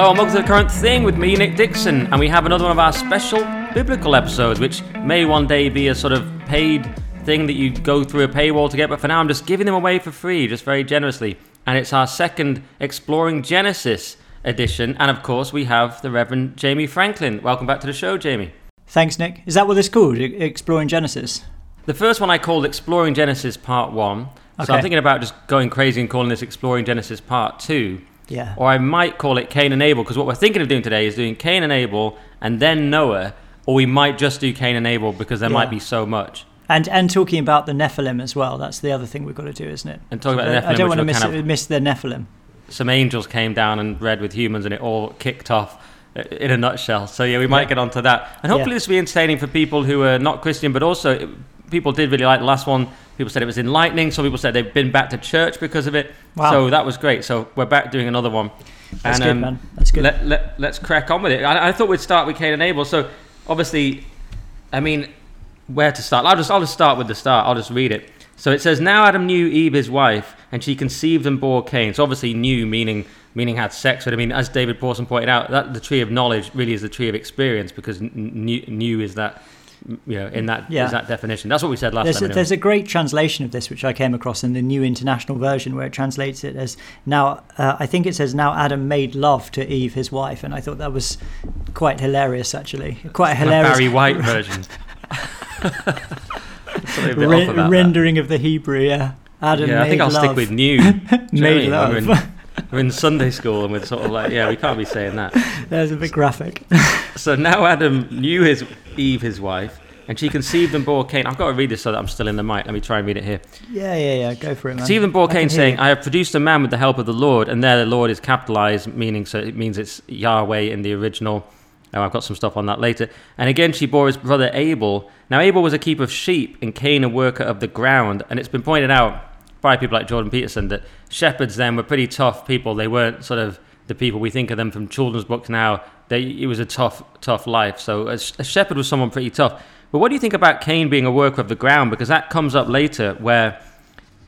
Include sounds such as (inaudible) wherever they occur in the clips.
Hello and welcome to the current thing with me, Nick Dixon, and we have another one of our special biblical episodes, which may one day be a sort of paid thing that you go through a paywall to get, but for now I'm just giving them away for free, just very generously. And it's our second Exploring Genesis edition, and of course we have the Reverend Jamie Franklin. Welcome back to the show, Jamie. Thanks, Nick. Is that what it's called? Exploring Genesis? The first one I called Exploring Genesis Part 1, so I'm thinking about just going crazy and calling this Exploring Genesis Part 2. Yeah. Or I might call it Cain and Abel, because what we're thinking of doing today is doing Cain and Abel and then Noah, or we might just do Cain and Abel because there Yeah. might be so much. And and talking about the Nephilim as well. That's the other thing we've got to do, isn't it? And talking about the I- Nephilim, I don't want to miss, kind of- miss the Nephilim. Some angels came down and bred with humans, and it all kicked off uh, in a nutshell. So yeah, we might Yeah. get onto that, and hopefully Yeah. this will be entertaining for people who are not Christian, but also people did really like the last one. People said it was enlightening. Some people said they've been back to church because of it. Wow. So that was great. So we're back doing another one. That's and, good, um, man. That's good. Let, let, let's crack on with it. I, I thought we'd start with Cain and Abel. So, obviously, I mean, where to start? I'll just, I'll just start with the start. I'll just read it. So it says, Now Adam knew Eve, his wife, and she conceived and bore Cain. So, obviously, knew meaning meaning had sex with. I mean, as David Pawson pointed out, that the tree of knowledge really is the tree of experience because n- knew, knew is that, you know, in that Yeah. that definition. That's what we said last There's time. a, anyway. there's a great translation of this which I came across in the New International Version where it translates it as now uh, I think it says now Adam made love to Eve his wife and I thought that was quite hilarious actually quite a hilarious Barry White version. (laughs) (laughs) Something a re- off that. rendering of the Hebrew yeah Adam Yeah, I think I'll love. stick with new. Do you know what I made love (laughs) We're in, Sunday school and we're sort of like, yeah, we can't be saying that. There's a bit graphic (laughs) So now Adam knew his Eve, his wife, and she conceived and bore Cain. I've got to read this so that I'm still in the mic. Let me try and read it here. yeah yeah yeah go for it man Conceived and bore Cain, saying. "I have produced a man with the help of the Lord." And there, the Lord is capitalized, meaning so it means it's Yahweh in the original. Oh, I've got some stuff on that later. And again, she bore his brother Abel. Now, Abel was a keeper of sheep, and Cain a worker of the ground. And it's been pointed out by people like Jordan Peterson that shepherds then were pretty tough people. They weren't sort of the people we think of them from children's books now. They, it was a tough, tough life. So a, a shepherd was someone pretty tough. But what do you think about Cain being a worker of the ground? Because that comes up later, where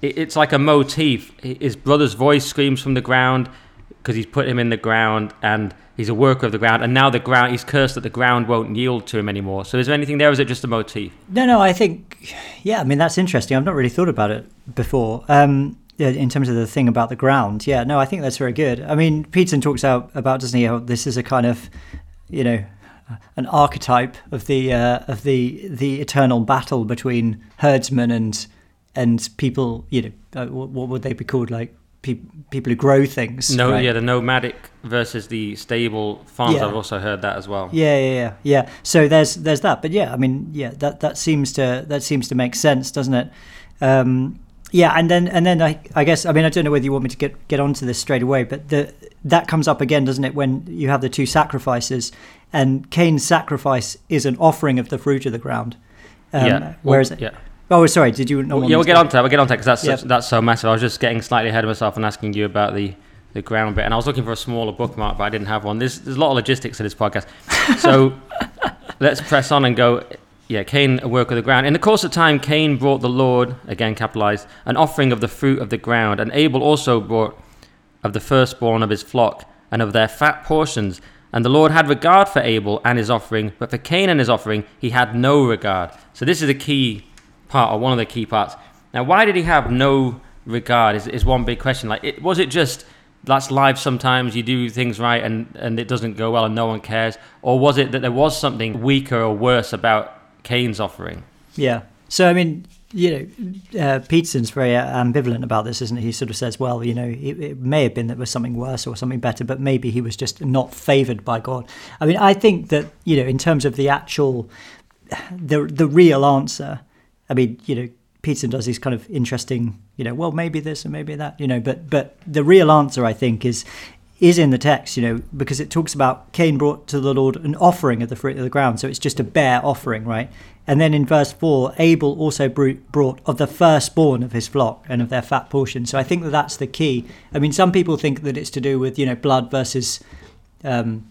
it, it's like a motif. His brother's voice screams from the ground because he's put him in the ground, and he's a worker of the ground. And now the ground, he's cursed that the ground won't yield to him anymore. So is there anything there? Or is it just a motif? No, no, I think, yeah, I mean, that's interesting. I've not really thought about it before. Um, in terms of the thing about the ground. Yeah, no, I think that's very good. I mean, Peterson talks out about, doesn't he, how this is a kind of, you know, an archetype of the uh, of the the eternal battle between herdsmen and and people. You know, uh, what, what would they be called? Like pe- people who grow things. No, right? yeah, the nomadic versus the stable farms. Yeah. I've also heard that as well. Yeah, yeah, yeah, yeah. So there's there's that, but yeah, I mean, yeah, that that seems to that seems to make sense, doesn't it? Um, yeah, and then and then I, I guess I mean I don't know whether you want me to get get onto this straight away, but the that comes up again, doesn't it? When you have the two sacrifices, and Cain's sacrifice is an offering of the fruit of the ground. Um, yeah. Well, Whereas, yeah. Oh, sorry, did you? Not Well, yeah, we'll get on to that. We'll get on to that because that's such- that's so massive. I was just getting slightly ahead of myself and asking you about the, the ground bit, and I was looking for a smaller bookmark, but I didn't have one. There's there's a lot of logistics to this podcast, so (laughs) let's press on and go. Yeah, Cain, a work of the ground. In the course of time, Cain brought the Lord, again capitalized, an offering of the fruit of the ground, and Abel also brought of the firstborn of his flock and of their fat portions. And the Lord had regard for Abel and his offering, but for Cain and his offering he had no regard. So this is a key part, or one of the key parts. Now, why did he have no regard? Is, is one big question. Like, it, was it just that's life? Sometimes you do things right and and it doesn't go well and no one cares, or was it that there was something weaker or worse about Cain's offering? Yeah. So I mean, you know, uh, Peterson's very uh, ambivalent about this, isn't he? He sort of says, well, you know, it, it may have been that there was something worse or something better, but maybe he was just not favoured by God. I mean, I think that you know, in terms of the actual, the the real answer. I mean, you know, Peterson does these kind of interesting, you know, well, maybe this and maybe that, you know, but but the real answer, I think, is is in the text, you know, because it talks about Cain brought to the Lord an offering of the fruit of the ground. So it's just a bare offering, right? And then in verse 4, Abel also brought of the firstborn of his flock and of their fat portion. So I think that that's the key. I mean, some people think that it's to do with, you know, blood versus, um,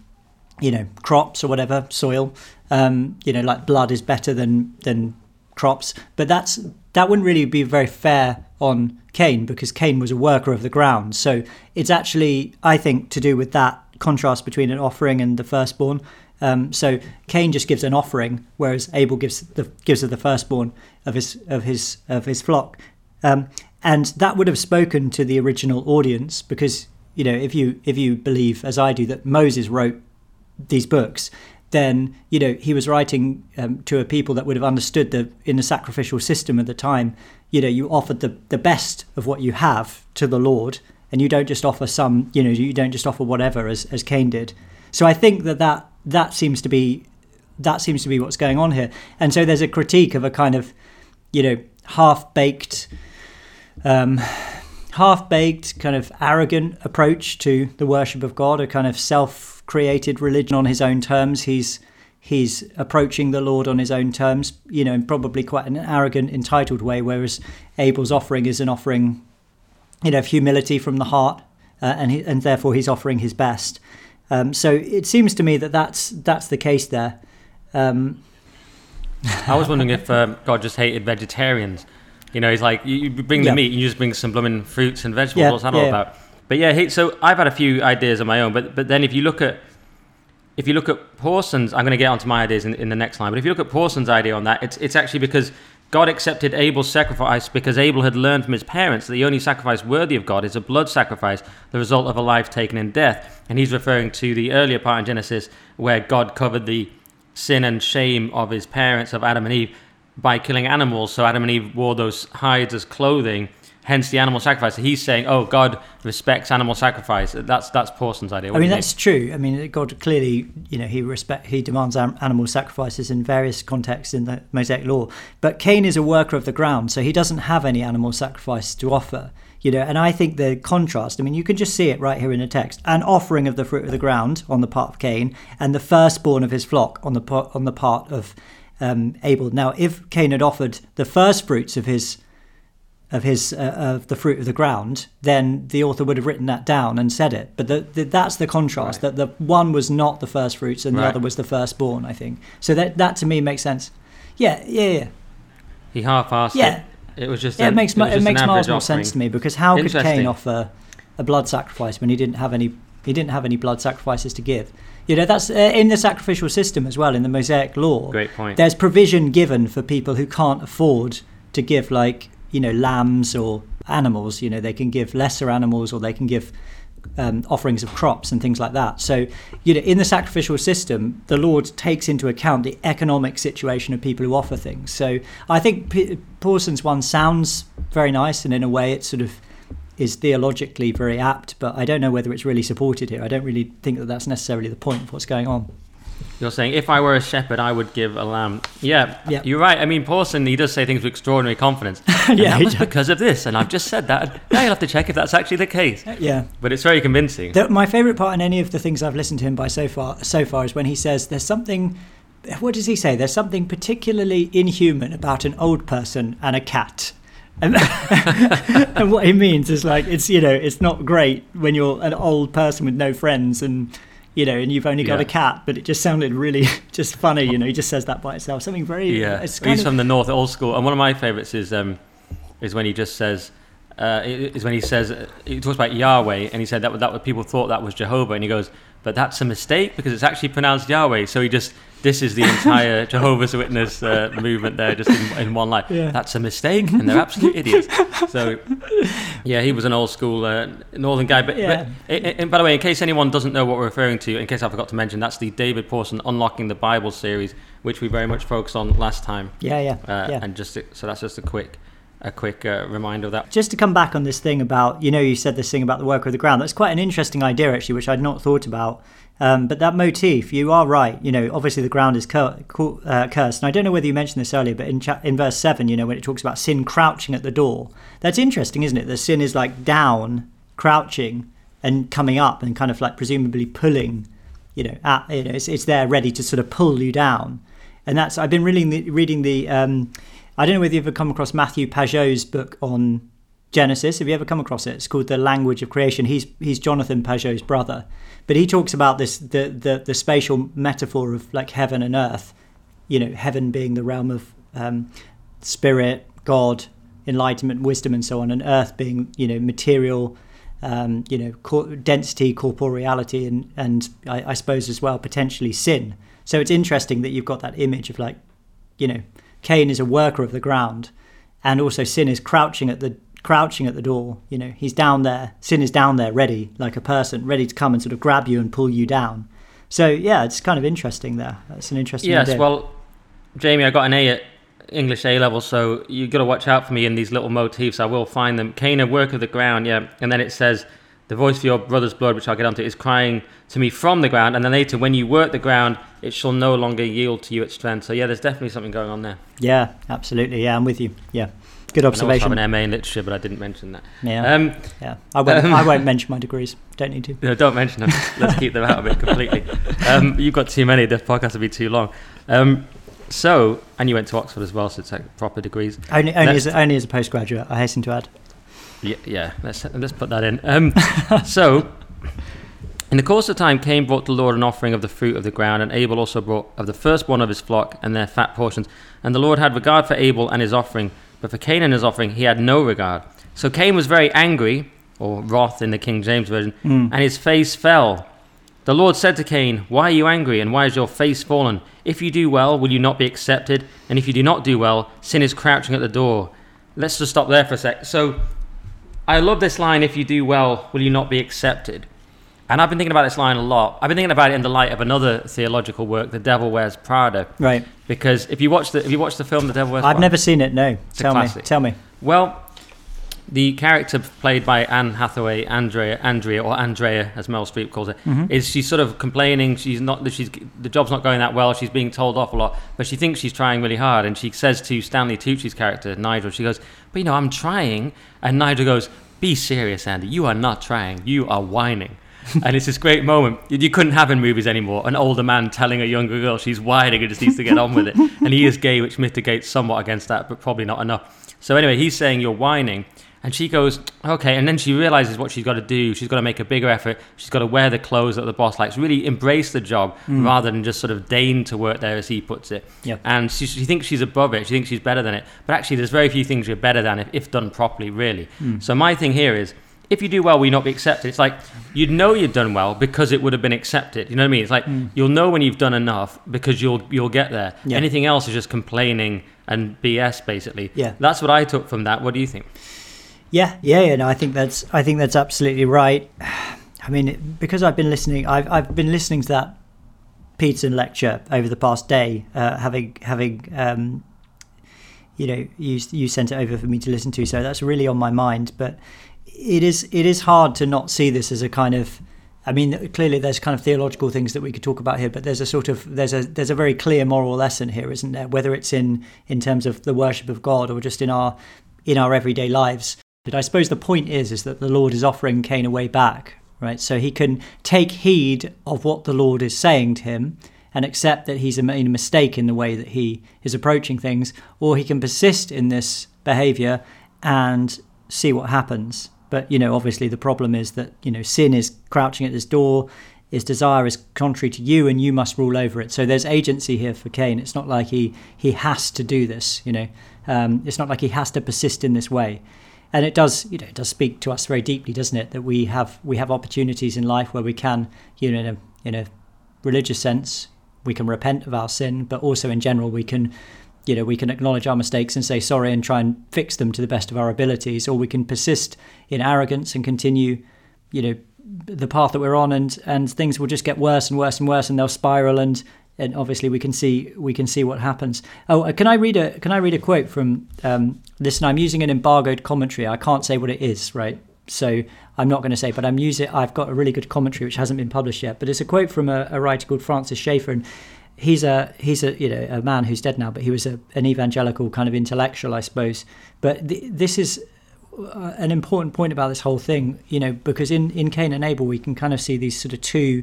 you know, crops or whatever, soil. Um, you know, like blood is better than, than crops. But that's that wouldn't really be very fair on Cain because Cain was a worker of the ground. So it's actually, I think, to do with that contrast between an offering and the firstborn. Um, so Cain just gives an offering, whereas Abel gives the gives of the firstborn of his of his of his flock, um, and that would have spoken to the original audience because you know if you if you believe as I do that Moses wrote these books, then you know he was writing um, to a people that would have understood the in the sacrificial system at the time. You know, you offered the the best of what you have to the Lord, and you don't just offer some. You know, you don't just offer whatever as as Cain did. So I think that that that seems to be that seems to be what's going on here. And so there's a critique of a kind of you know half baked. Um, half baked, kind of arrogant approach to the worship of God, a kind of self created religion on his own terms. He's he's approaching the Lord on his own terms, you know, in probably quite an arrogant, entitled way, whereas Abel's offering is an offering, you know, of humility from the heart, uh, and he, and therefore he's offering his best. Um, so it seems to me that that's that's the case there. Um, I was wondering if um, God just hated vegetarians. You know, he's like, you, you bring the Yeah. meat, you just bring some blooming fruits and vegetables. Yeah, What's that yeah, all about? But yeah, he, so I've had a few ideas of my own. But but then if you look at if you look at Pawson's, I'm going to get onto my ideas in, in the next line. But if you look at Pawson's idea on that, it's it's actually because God accepted Abel's sacrifice because Abel had learned from his parents that the only sacrifice worthy of God is a blood sacrifice, the result of a life taken in death. And he's referring to the earlier part in Genesis where God covered the sin and shame of his parents, of Adam and Eve, by killing animals. So Adam and Eve wore those hides as clothing. Hence the animal sacrifice. He's saying, "Oh, God respects animal sacrifice." That's that's Pawson's idea. I mean, that's true. I mean, God clearly, you know, he respect he demands animal sacrifices in various contexts in the Mosaic law. But Cain is a worker of the ground, so he doesn't have any animal sacrifice to offer. You know, and I think the contrast. I mean, you can just see it right here in the text: an offering of the fruit of the ground on the part of Cain, and the firstborn of his flock on the part, on the part of um, Abel. Now, if Cain had offered the first fruits of his of his uh, of the fruit of the ground, then the author would have written that down and said it. But the, the, that's the contrast Right. that the one was not the first fruits and the Right. other was the firstborn. I think so. That that to me makes sense. Yeah, yeah, yeah. He half-assed Yeah. it. It was just yeah it makes it, it makes miles more offering. sense to me because how could Cain offer a blood sacrifice when he didn't have any he didn't have any blood sacrifices to give? You know that's uh, in the sacrificial system as well in the Mosaic law. Great point. There's provision given for people who can't afford to give like you know lambs or animals. You know they can give lesser animals or they can give um, offerings of crops and things like that. So you know in the sacrificial system, the Lord takes into account the economic situation of people who offer things. So I think P- Pawson's one sounds very nice and in a way it's sort of is theologically very apt, but I don't know whether it's really supported here. I don't really think that that's necessarily the point of what's going on. You're saying if I were a shepherd, I would give a lamb. Yeah, Yeah. you're right. I mean, Pawson, he does say things with extraordinary confidence. (laughs) Yeah, that was because of this, and I've just said that. Now you'll have to check if that's actually the case. Uh, yeah. But it's very convincing. The, my favourite part in any of the things I've listened to him by so far so far is when he says there's something. What does he say? There's something particularly inhuman about an old person and a cat. And, (laughs) and what he means is like it's you know it's not great when you're an old person with no friends and you know and you've only got Yeah. a cat, but it just sounded really (laughs) just funny. You know, he just says that by itself. Something very Yeah, It's he's of, from the north, old school, and one of my favourites is um, is when he just says. Uh, is when he says he talks about Yahweh and he said that that people thought that was Jehovah and he goes but that's a mistake because it's actually pronounced Yahweh so he just this is the entire (laughs) Jehovah's Witness uh, movement there just in, in one line Yeah. that's a mistake and they're absolute (laughs) idiots so yeah he was an old school uh, northern guy but, Yeah. but and, and by the way in case anyone doesn't know what we're referring to in case I forgot to mention that's the David Pawson Unlocking the Bible series which we very much focused on last time yeah, yeah, uh, yeah. and just so that's just a quick a quick uh, reminder of that. just to come back on this thing about you know you said this thing about the worker of the ground. That's quite an interesting idea actually which i'd not thought about. Um, but that motif you are right. You know obviously the ground is cur- cu- uh, cursed. And i don't know whether you mentioned this earlier but in, cha- in verse 7 you know when it talks about sin crouching at the door that's interesting isn't it? The sin is like down crouching and coming up and kind of like presumably pulling you know, at, you know it's, it's there ready to sort of pull you down. And that's i've been reading the reading the um, I don't know whether you've ever come across Matthew Pageau's book on Genesis. Have you ever come across it? It's called The Language of Creation. He's he's Jonathan Pageau's brother, but he talks about this the the, the spatial metaphor of like heaven and earth. You know, heaven being the realm of um, spirit, God, enlightenment, wisdom, and so on, and earth being you know material um, you know, cor- density, corporeality, and and I, I suppose as well potentially sin. So it's interesting that you've got that image of like, you know, Cain is a worker of the ground, and also sin is crouching at the crouching at the door. You know, he's down there. Sin is down there, ready, like a person, ready to come and sort of grab you and pull you down. So yeah, it's kind of interesting there. That's an interesting. Yes, idea. well, Jamie, I got an A at English A level, so you've got to watch out for me in these little motifs. I will find them. Cain, a work of the ground, yeah, and then it says. The voice of your brother's blood, which I'll get onto, is crying to me from the ground. And then later, when you work the ground, it shall no longer yield to you its strength. So, yeah, there's definitely something going on there. Yeah, absolutely. Yeah, I'm with you. Yeah, good observation. I have an MA in literature, but I didn't mention that. Yeah, Um, yeah. I won't. um, I (laughs) won't mention my degrees. Don't need to. No, don't mention them. Let's keep them out of it completely. Um, (laughs) you've got too many. The podcast will be too long. Um, so, and you went to Oxford as well, so it's like proper degrees. Only, only as only as a postgraduate. I hasten to add. Yeah, yeah. Let's let's put that in. Um, (laughs) so, in the course of time, Cain brought the Lord an offering of the fruit of the ground, and Abel also brought of the firstborn of his flock and their fat portions. And the Lord had regard for Abel and his offering, but for Cain and his offering he had no regard. So Cain was very angry, or wrath in the King James version, and his face fell. The Lord said to Cain, Why are you angry, and why is your face fallen? If you do well, will you not be accepted? And if you do not do well, sin is crouching at the door. Let's just stop there for a sec. So, I love this line, If you do well, will you not be accepted? And I've been thinking about this line a lot. I've been thinking about it in the light of another theological work, The Devil Wears Prada. Right. Because if you watch the, if you watch the film The Devil Wears I've Prada, never seen it. No. Tell me. Tell me. well, the character played by Anne Hathaway, Andrea, Andrea, or Andrea, as Meryl Streep calls it, mm-hmm. is she's sort of complaining. She's not. She's the job's not going that well. She's being told off a lot, but she thinks she's trying really hard. And she says to Stanley Tucci's character Nigel, she goes, "But you know, I'm trying." And Nigel goes, "Be serious, Andy. You are not trying. You are whining." (laughs) and it's this great moment you couldn't have in movies anymore. An older man telling a younger girl she's whining and just needs to get on with it. (laughs) And he is gay, which mitigates somewhat against that, but probably not enough. So anyway, he's saying you're whining, and she goes, okay. And then she realizes what she's got to do. She's got to make a bigger effort. She's got to wear the clothes that the boss likes. Really embrace the job mm. rather than just sort of deign to work there, as he puts it. Yeah. And she, she thinks she's above it. She thinks she's better than it. But actually, there's very few things you're better than if, if done properly, really. Mm. So my thing here is. If you do well, will you not be accepted? It's like you'd know you'd done well because it would have been accepted. You know what I mean? It's like mm. you'll know when you've done enough because you'll you'll get there. Yeah. Anything else is just complaining and BS, basically. Yeah. That's what I took from that. What do you think? Yeah, yeah, yeah. No, I think that's I think that's absolutely right. (sighs) I mean, because I've been listening, I've I've been listening to that Peterson lecture over the past day, uh, having having um, you know you you sent it over for me to listen to, so that's really on my mind. But it is it is hard to not see this as a kind of I mean, clearly there's kind of theological things that we could talk about here, but there's a sort of there's a there's a very clear moral lesson here, isn't there? Whether it's in in terms of the worship of God or just in our in our everyday lives. I suppose the point is is that the Lord is offering Cain a way back, right? So he can take heed of what the Lord is saying to him and accept that he's made a mistake in the way that he is approaching things, or he can persist in this behavior and see what happens. But you know, obviously, the problem is that you know sin is crouching at this door. His desire is contrary to you, and you must rule over it. So there's agency here for Cain. It's not like he he has to do this. You know, um, it's not like he has to persist in this way. And it does, you know, it does speak to us very deeply, doesn't it? That we have we have opportunities in life where we can, you know, in a in a religious sense, we can repent of our sin, but also in general we can you know we can acknowledge our mistakes and say sorry and try and fix them to the best of our abilities or we can persist in arrogance and continue you know the path that we're on and and things will just get worse and worse and worse and they'll spiral and and obviously we can see we can see what happens. Oh uh, can i read a can i read a quote from um listen i'm using an embargoed commentary. I can't say what it is right? So i'm not going to say but i'm using i've got a really good commentary which hasn't been published yet. But it's a quote from a, a writer called francis schaeffer and he's a he's a you know a man who's dead now, but he was a, an evangelical kind of intellectual, I suppose. But th- this is uh, an important point about this whole thing, you know, because in in Cain and Abel we can kind of see these sort of two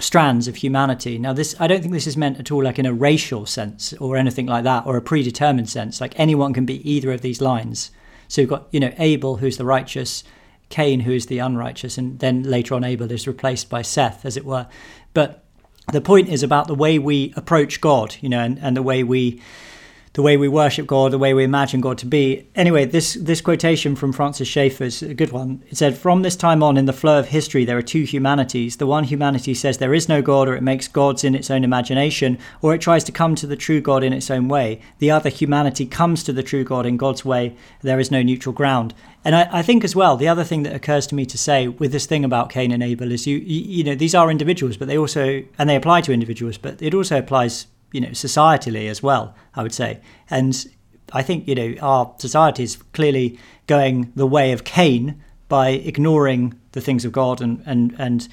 strands of humanity. Now, this I don't think this is meant at all like in a racial sense or anything like that, or a predetermined sense. Like anyone can be either of these lines. So you've got you know Abel, who's the righteous. Cain, who is the unrighteous, and then later on Abel is replaced by Seth, as it were. But the point is about the way we approach God, you know, and, and the way we the way we worship God, the way we imagine God to be. Anyway, this this quotation from Francis Schaeffer is a good one. It said, "From this time on, in the flow of history, there are two humanities. The one humanity says there is no God, or it makes gods in its own imagination, or it tries to come to the true God in its own way. The other humanity comes to the true God in God's way. There is no neutral ground." And I, I think as well, the other thing that occurs to me to say with this thing about Cain and Abel is you, you you know these are individuals, but they also and they apply to individuals, but it also applies you know societally as well i would say. And i think you know our society is clearly going the way of cain by ignoring the things of god and and and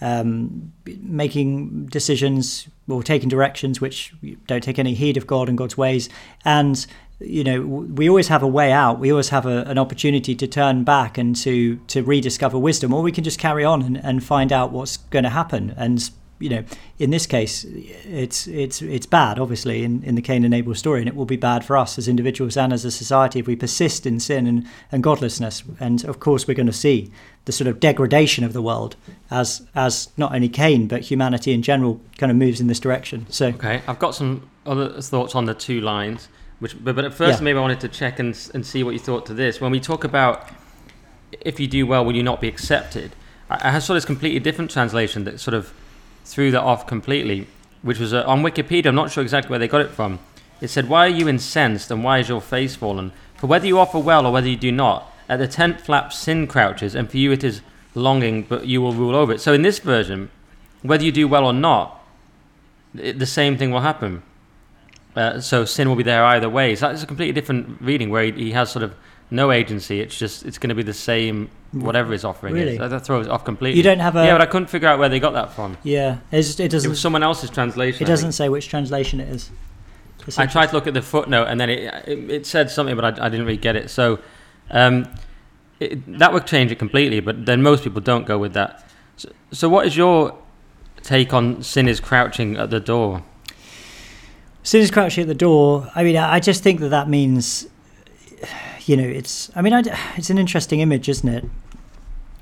um, making decisions or taking directions which don't take any heed of god and god's ways. And you know we always have a way out. We always have a, an opportunity to turn back and to to rediscover wisdom or we can just carry on and, and find out what's going to happen. And you know, in this case, it's it's it's bad, obviously, in, in the Cain and Abel story, and it will be bad for us as individuals and as a society if we persist in sin and, and godlessness. And of course, we're going to see the sort of degradation of the world as as not only Cain but humanity in general kind of moves in this direction. So okay, I've got some other thoughts on the two lines, which but, but at first yeah. maybe I wanted to check and and see what you thought to this when we talk about if you do well, will you not be accepted? I, I saw this completely different translation that sort of threw that off completely, which was uh, on Wikipedia. I'm not sure exactly where they got it from. It said, Why are you incensed and why is your face fallen? For whether you offer well or whether you do not, at the tent flap sin crouches, and for you it is longing, but you will rule over it. So in this version, whether you do well or not, it, the same thing will happen. Uh, so sin will be there either way. So that's a completely different reading where he, he has sort of no agency. It's just it's going to be the same whatever his offering really? is. That, that throws it off completely. You don't have a yeah, but I couldn't figure out where they got that from. Yeah, it's, it doesn't. It was someone else's translation. It doesn't say which translation it is. I tried to look at the footnote and then it it, it said something, but I, I, didn't really get it. So um, it, that would change it completely. But then most people don't go with that. So, so what is your take on sin is crouching at the door? Sin is crouching at the door. I mean, I just think that that means you know, it's. I mean, I, (sighs) it's an interesting image, isn't it?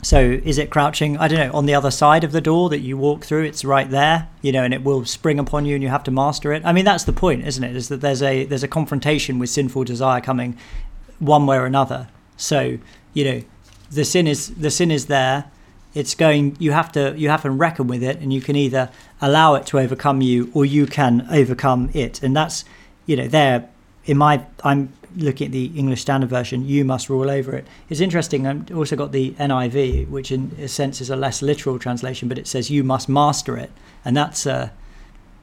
So is it crouching? I don't know. On the other side of the door that you walk through, it's right there, you know, and it will spring upon you, and you have to master it. I mean, that's the point, isn't it? Is that there's a there's a confrontation with sinful desire coming, one way or another. So you know, the sin is the sin is there. It's going. You have to you have to reckon with it, and you can either allow it to overcome you, or you can overcome it. And that's you know, there in my I'm looking at the English Standard Version, you must rule over it. It's interesting. I've also got the NIV, which in a sense is a less literal translation, but it says you must master it, and that's a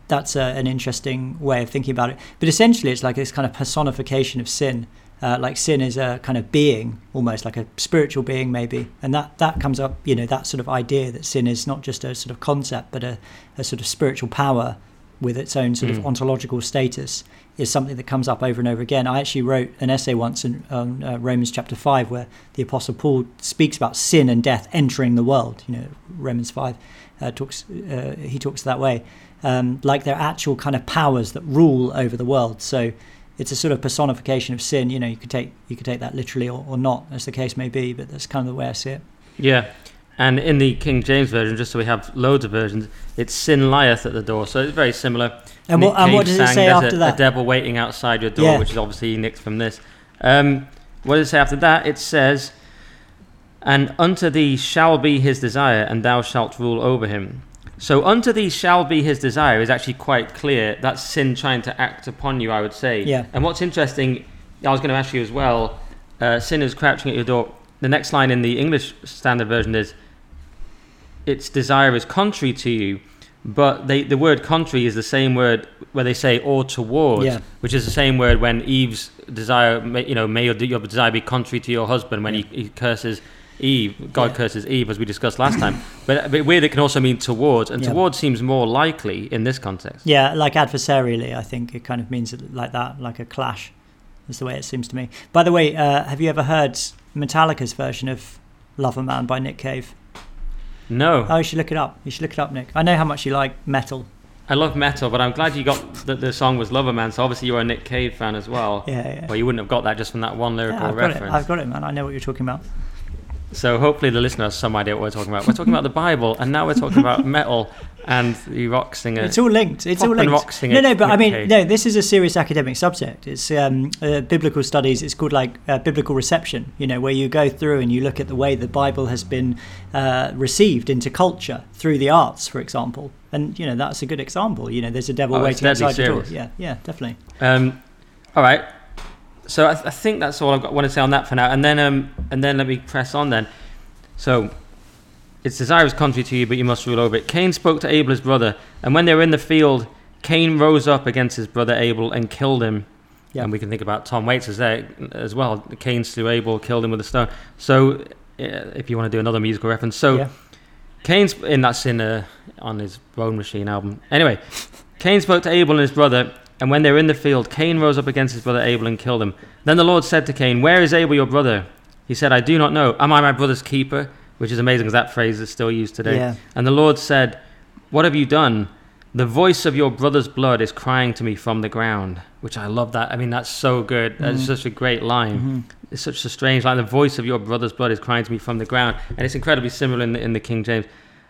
that's a, an interesting way of thinking about it. But essentially, it's like this kind of personification of sin. Uh, like sin is a kind of being, almost like a spiritual being, maybe, and that that comes up. You know, that sort of idea that sin is not just a sort of concept, but a, a sort of spiritual power with its own sort mm. of ontological status is something that comes up over and over again. I actually wrote an essay once in um, uh, Romans chapter 5 where the Apostle Paul speaks about sin and death entering the world. You know, Romans 5 uh, talks, uh, he talks that way, um, like they're actual kind of powers that rule over the world. So it's a sort of personification of sin. You know, you could take, you could take that literally or, or not, as the case may be, but that's kind of the way I see it. Yeah. And in the King James version, just so we have loads of versions, it's sin lieth at the door. So it's very similar. And what, and what does it say after a, that? A devil waiting outside your door, yeah. which is obviously nicked from this. Um, what does it say after that? It says, And unto thee shall be his desire, and thou shalt rule over him. So unto thee shall be his desire is actually quite clear. That's sin trying to act upon you, I would say. Yeah. And what's interesting, I was going to ask you as well, uh, sin is crouching at your door. The next line in the English Standard Version is, its desire is contrary to you but they, the word contrary is the same word where they say or towards, yeah. which is the same word when Eve's desire, may, you know, may your, your, desire be contrary to your husband when yeah. he, he, curses Eve, God yeah. curses Eve, as we discussed last time. (coughs) But, but weird, it can also mean towards, and towards seems more likely in this context. Yeah, like adversarially, I think it kind of means like that, like a clash. Is the way it seems to me. By the way, uh, have you ever heard Metallica's version of "Loverman" by Nick Cave? No. Oh, you should look it up. You should look it up, Nick. I know how much you like metal. I love metal, but I'm glad you got that the song was Loverman. So obviously you're a Nick Cave fan as well. Yeah, yeah. Well, you wouldn't have got that just from that one lyrical yeah, I've reference. Got it. I've got it, man. I know what you're talking about. So hopefully the listener has some idea what we're talking about. We're talking about the Bible, and now we're talking about (laughs) metal and the rock singer. It's all linked. It's all linked. rock singer no, no, but I mean, no. This is a serious academic subject. It's um, uh, biblical studies. It's called like uh, biblical reception. You know, where you go through and you look at the way the Bible has been uh, received into culture through the arts, for example. And you know, that's a good example. You know, there's a devil Oh, waiting outside the door. Yeah, yeah, definitely. Um, all right. So I, th- I think that's all I've got, want to say on that for now, and then um, and then let me press on then. So its desire is contrary to you, but you must rule over it. Cain spoke to Abel his brother, and when they were in the field, Cain rose up against his brother Abel and killed him. Yeah. And we can think about Tom Waits as there as well. Cain slew Abel, killed him with a stone. So uh, if you want to do another musical reference, so. Yeah. Cain's and that's in uh, on his Bone Machine album. Anyway, Cain spoke to Abel and his brother, and when they were in the field, Cain rose up against his brother Abel and killed him. Then the Lord said to Cain, "Where is Abel your brother?" He said, "I do not know. Am I my brother's keeper?" Which is amazing because that phrase is still used today. Yeah. And the Lord said, "What have you done? The voice of your brother's blood is crying to me from the ground." Which I love that. I mean, that's so good. That's Mhm. such a great line. Mhm. It's such a strange line. The voice of your brother's blood is crying to me from the ground, and it's incredibly similar in the, in the King James.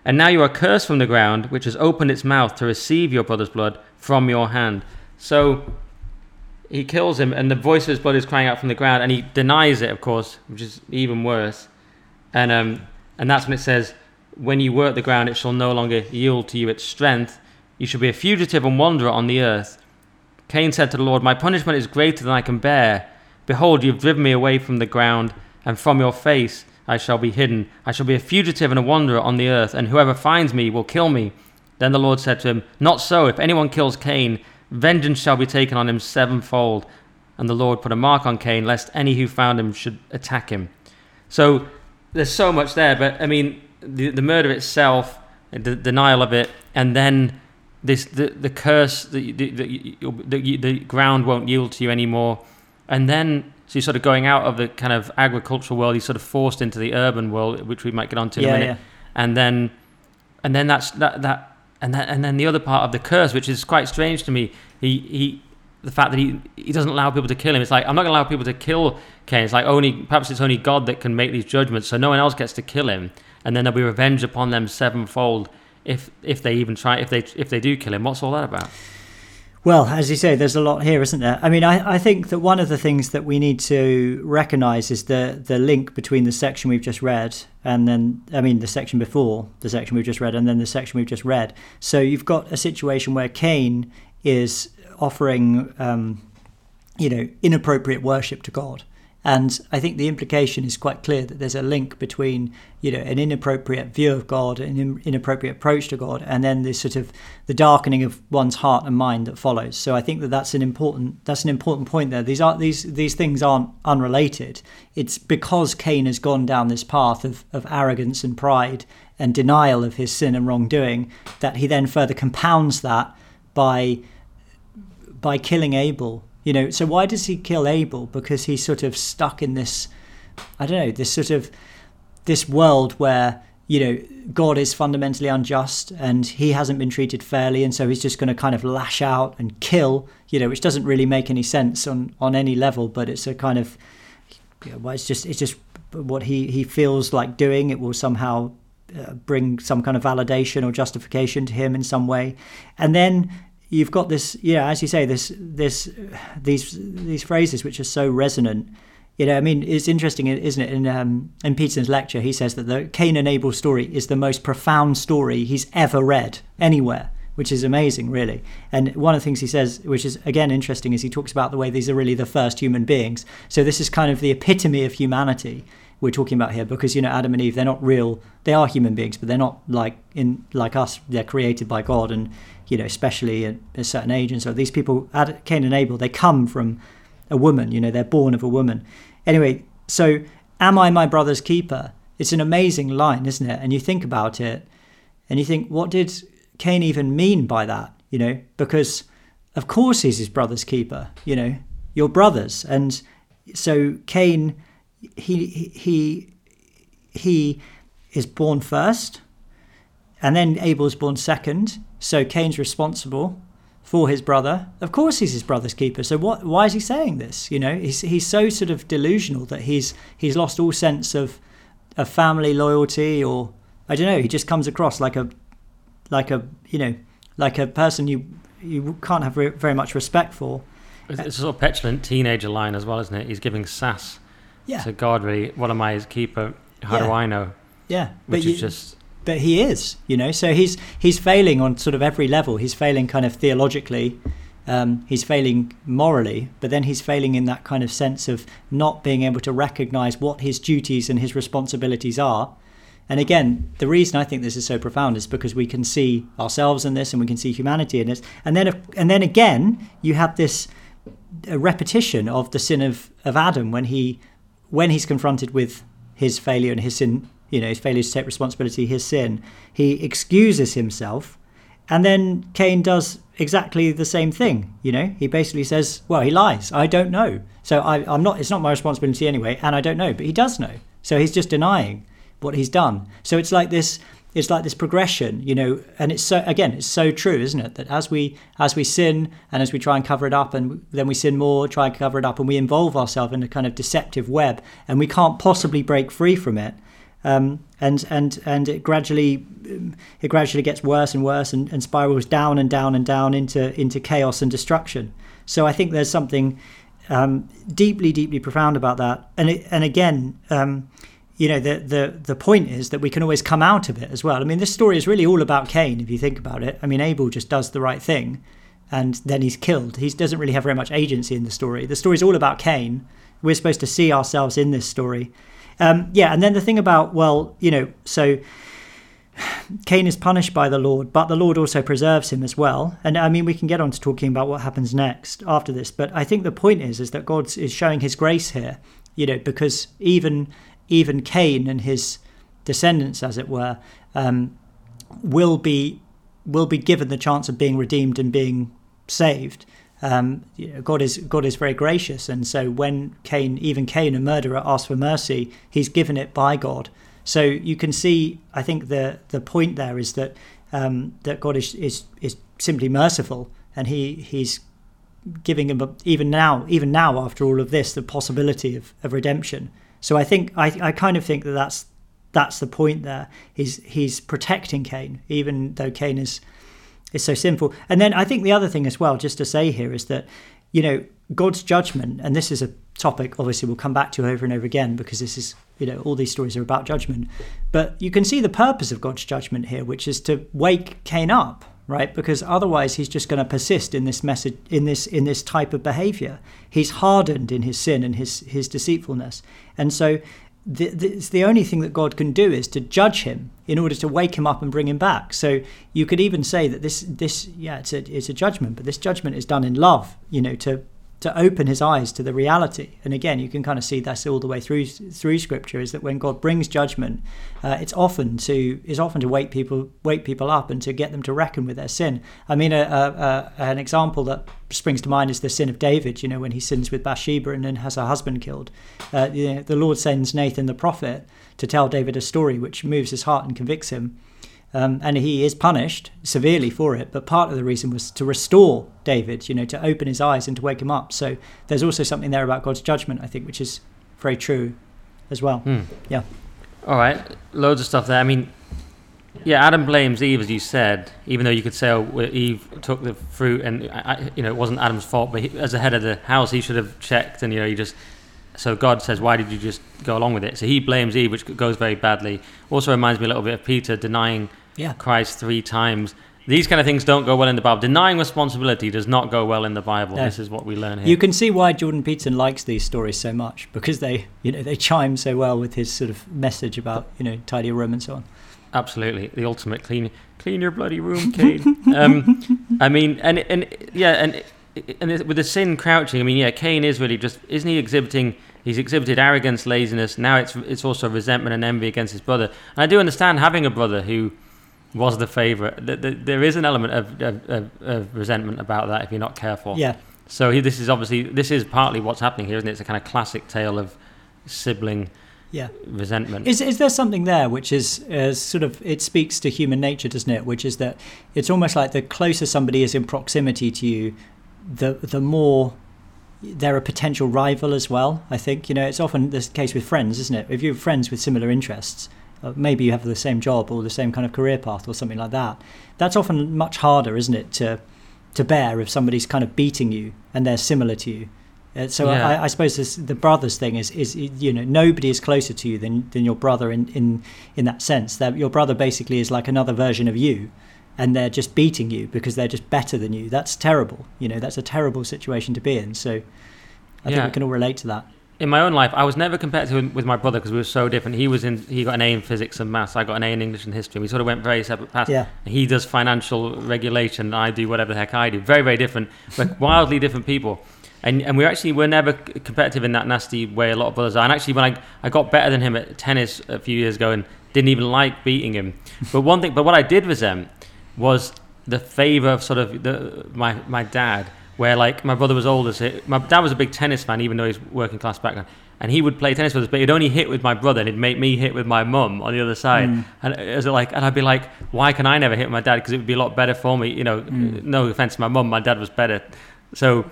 And now you are cursed from the ground, which has opened its mouth to receive your brother's blood from your hand. So he kills him, and the voice of his blood is crying out from the ground, and he denies it, of course, which is even worse. And um, and that's when it says, "When you work the ground, it shall no longer yield to you its strength. You shall be a fugitive and wanderer on the earth." Cain said to the Lord, My punishment is greater than I can bear. Behold, you have driven me away from the ground, and from your face I shall be hidden. I shall be a fugitive and a wanderer on the earth, and whoever finds me will kill me. Then the Lord said to him, Not so. If anyone kills Cain, vengeance shall be taken on him sevenfold. And the Lord put a mark on Cain, lest any who found him should attack him. So there's so much there, but I mean, the, the murder itself, the denial of it, and then this the, the curse the the, the, the the ground won't yield to you anymore, and then so you're sort of going out of the kind of agricultural world, you're sort of forced into the urban world, which we might get onto in Yeah, a minute, yeah. and then and then that's that that and then and then the other part of the curse, which is quite strange to me, he he. The fact that he he doesn't allow people to kill him, it's like I'm not going to allow people to kill Cain. It's like only perhaps it's only God that can make these judgments, so no one else gets to kill him, and then there'll be revenge upon them sevenfold if if they even try if they if they do kill him. What's all that about? Well, as you say, there's a lot here, isn't there? I mean, I, I think that one of the things that we need to recognise is the the link between the section we've just read and then, I mean, the section before the section we've just read and then the section we've just read. So you've got a situation where Cain is offering, um, you know, inappropriate worship to God. And I think the implication is quite clear that there's a link between, you know, an inappropriate view of God, an in- inappropriate approach to God, and then this sort of the darkening of one's heart and mind that follows. So I think that that's an important that's an important point there. These are these these things aren't unrelated. It's because Cain has gone down this path of of arrogance and pride and denial of his sin and wrongdoing that he then further compounds that by by killing Abel. You know, so why does he kill Abel? Because he's sort of stuck in this, I don't know, this sort of this world where you know God is fundamentally unjust and he hasn't been treated fairly, and so he's just going to kind of lash out and kill. You know, which doesn't really make any sense on on any level, but it's a kind of, you know, well, it's just it's just what he he feels like doing. It will somehow uh, bring some kind of validation or justification to him in some way, and then you've got this, yeah, as you say, this this these these phrases which are so resonant. You know, I mean, it's interesting, isn't it? In um, in Peterson's lecture, he says that the Cain and Abel story is the most profound story he's ever read anywhere, which is amazing, really. And one of the things he says, which is again interesting, is he talks about the way these are really the first human beings. So this is kind of the epitome of humanity we're talking about here, because you know, Adam and Eve, they're not real. They are human beings, but they're not like in like us. They're created by God, and you know, especially at a certain age. And so these people, Cain and Abel, they come from a woman. You know, they're born of a woman. Anyway, so am I my brother's keeper? It's an amazing line, isn't it? And you think about it, and you think, what did Cain even mean by that? You know, because of course he's his brother's keeper. You know, your brothers, and so Cain, he he he is born first, and then Abel's born second. So Cain's responsible for his brother. Of course, he's his brother's keeper. So what? Why is he saying this? You know, he's he's so sort of delusional that he's he's lost all sense of a family loyalty or I don't know. He just comes across like a like a you know like a person you you can't have re- very much respect for. It's, it's a sort of petulant teenager line as well, isn't it? He's giving sass Yeah, to God, really. What am I, his keeper? How do I know? yeah. But Which you, is just but he is, you know. So he's he's failing on sort of every level. He's failing kind of theologically. Um, he's failing morally, but then he's failing in that kind of sense of not being able to recognize what his duties and his responsibilities are. And again, the reason I think this is so profound is because we can see ourselves in this, and we can see humanity in this. And then, if, and then again, you have this repetition of the sin of, of Adam when he when he's confronted with his failure and his sin, you know, his failure to take responsibility, his sin, he excuses himself, and then Cain does exactly the same thing. You know, he basically says, "Well, he lies. I don't know. So I, I'm not. It's not my responsibility anyway, and I don't know." But he does know. So he's just denying what he's done. So it's like this. It's like this progression, you know, and it's so again, it's so true, isn't it? That as we as we sin and as we try and cover it up, and then we sin more, try and cover it up, and we involve ourselves in a kind of deceptive web, and we can't possibly break free from it. Um, and and and it gradually it gradually gets worse and worse and, and spirals down and down and down into into chaos and destruction. So I think there's something um, deeply deeply profound about that. And it, and again, um, you know, the the the point is that we can always come out of it as well. I mean, this story is really all about Cain, if you think about it. I mean, Abel just does the right thing, and then he's killed. He doesn't really have very much agency in the story. The story's all about Cain. We're supposed to see ourselves in this story. Um, yeah, and then the thing about well, you know, so (sighs) Cain is punished by the Lord, but the Lord also preserves him as well. And I mean, we can get on to talking about what happens next after this, but I think the point is is that God is showing His grace here, you know, because even even Cain and his descendants, as it were, um, will be will be given the chance of being redeemed and being saved. Um, God is God is very gracious, and so when Cain, even Cain, a murderer, asks for mercy, he's given it by God. So you can see, I think the the point there is that um, that God is, is is simply merciful, and he he's giving him even now, even now after all of this, the possibility of, of redemption. So I think I, I kind of think that that's that's the point there. He's he's protecting Cain, even though Cain is is so sinful. And then I think the other thing as well, just to say here, is that you know God's judgment, and this is a topic obviously we'll come back to over and over again because this is you know all these stories are about judgment. But you can see the purpose of God's judgment here, which is to wake Cain up, right? Because otherwise he's just going to persist in this message, in this in this type of behavior. He's hardened in his sin and his his deceitfulness, and so the, the, the only thing that God can do is to judge him in order to wake him up and bring him back. So you could even say that this this yeah it's a it's a judgment, but this judgment is done in love, you know, to to open his eyes to the reality. And again, you can kind of see that's all the way through through Scripture is that when God brings judgment, uh, it's often to is often to wake people wake people up and to get them to reckon with their sin. I mean, a, a, a, an example that springs to mind is the sin of David. You know, when he sins with Bathsheba and then has her husband killed. Uh, the Lord sends Nathan the prophet to tell David a story which moves his heart and convicts him. Um, and he is punished severely for it. But part of the reason was to restore David, you know, to open his eyes and to wake him up. So there's also something there about God's judgment, I think, which is very true as well. Hmm. Yeah. All right, loads of stuff there. I mean, yeah, Adam blames Eve, as you said, even though you could say, oh, Eve took the fruit and, you know, it wasn't Adam's fault, but he, as the head of the house, he should have checked and, you know, he just. So God says, why did you just go along with it? So he blames Eve, which goes very badly. Also reminds me a little bit of Peter denying Yeah. Christ three times. These kind of things don't go well in the Bible. Denying responsibility does not go well in the Bible. No. This is what we learn here. You can see why Jordan Peterson likes these stories so much because they, you know, they chime so well with his sort of message about, you know, tidy your room and so on. Absolutely, the ultimate clean, clean your bloody room, Cain. (laughs) um, I mean, and and yeah, and and with the sin crouching, I mean, yeah, Cain is really just isn't he exhibiting? He's exhibited arrogance, laziness. Now it's it's also resentment and envy against his brother. And I do understand having a brother who was the favorite. Th- th- There is an element of, of, of, resentment about that if you're not careful. Yeah. So he, this is obviously this is partly what's happening here, isn't it? It's a kind of classic tale of sibling Yeah. resentment. Is, is there something there which is uh, sort of it speaks to human nature, doesn't it? Which is that it's almost like the closer somebody is in proximity to you, the the more they're a potential rival as well. I think you know it's often the case with friends, isn't it? If you're friends with similar interests, uh, maybe you have the same job or the same kind of career path or something like that. That's often much harder, isn't it, to to bear if somebody's kind of beating you and they're similar to you. Uh, so Yeah. I, I suppose this, the brothers thing is, is you know nobody is closer to you than, than your brother in, in in that sense that your brother basically is like another version of you and they're just beating you because they're just better than you that's terrible you know that's a terrible situation to be in so I think we can all relate to that in my own life, I was never competitive with- my brother because we were so different. He was in, he got an A in physics and maths. I got an A in English and history. We sort of went very separate paths. Yeah. He does financial regulation, and I do whatever the heck I do. Very, very different. We're (laughs) wildly different people. And, and we actually were never competitive in that nasty way a lot of brothers are. And actually, when I, I got better than him at tennis a few years ago and didn't even like beating him. But one thing, but what I did resent was the favour of sort of the, my, my dad, where like my brother was older. So my dad was a big tennis fan, even though he's working class background. And he would play tennis with us, but he'd only hit with my brother, and he'd make me hit with my mum on the other side. Mm. And is it like, and I'd be like, why can I never hit my dad? Because it would be a lot better for me. You know, mm. no offense to my mum, my dad was better. So,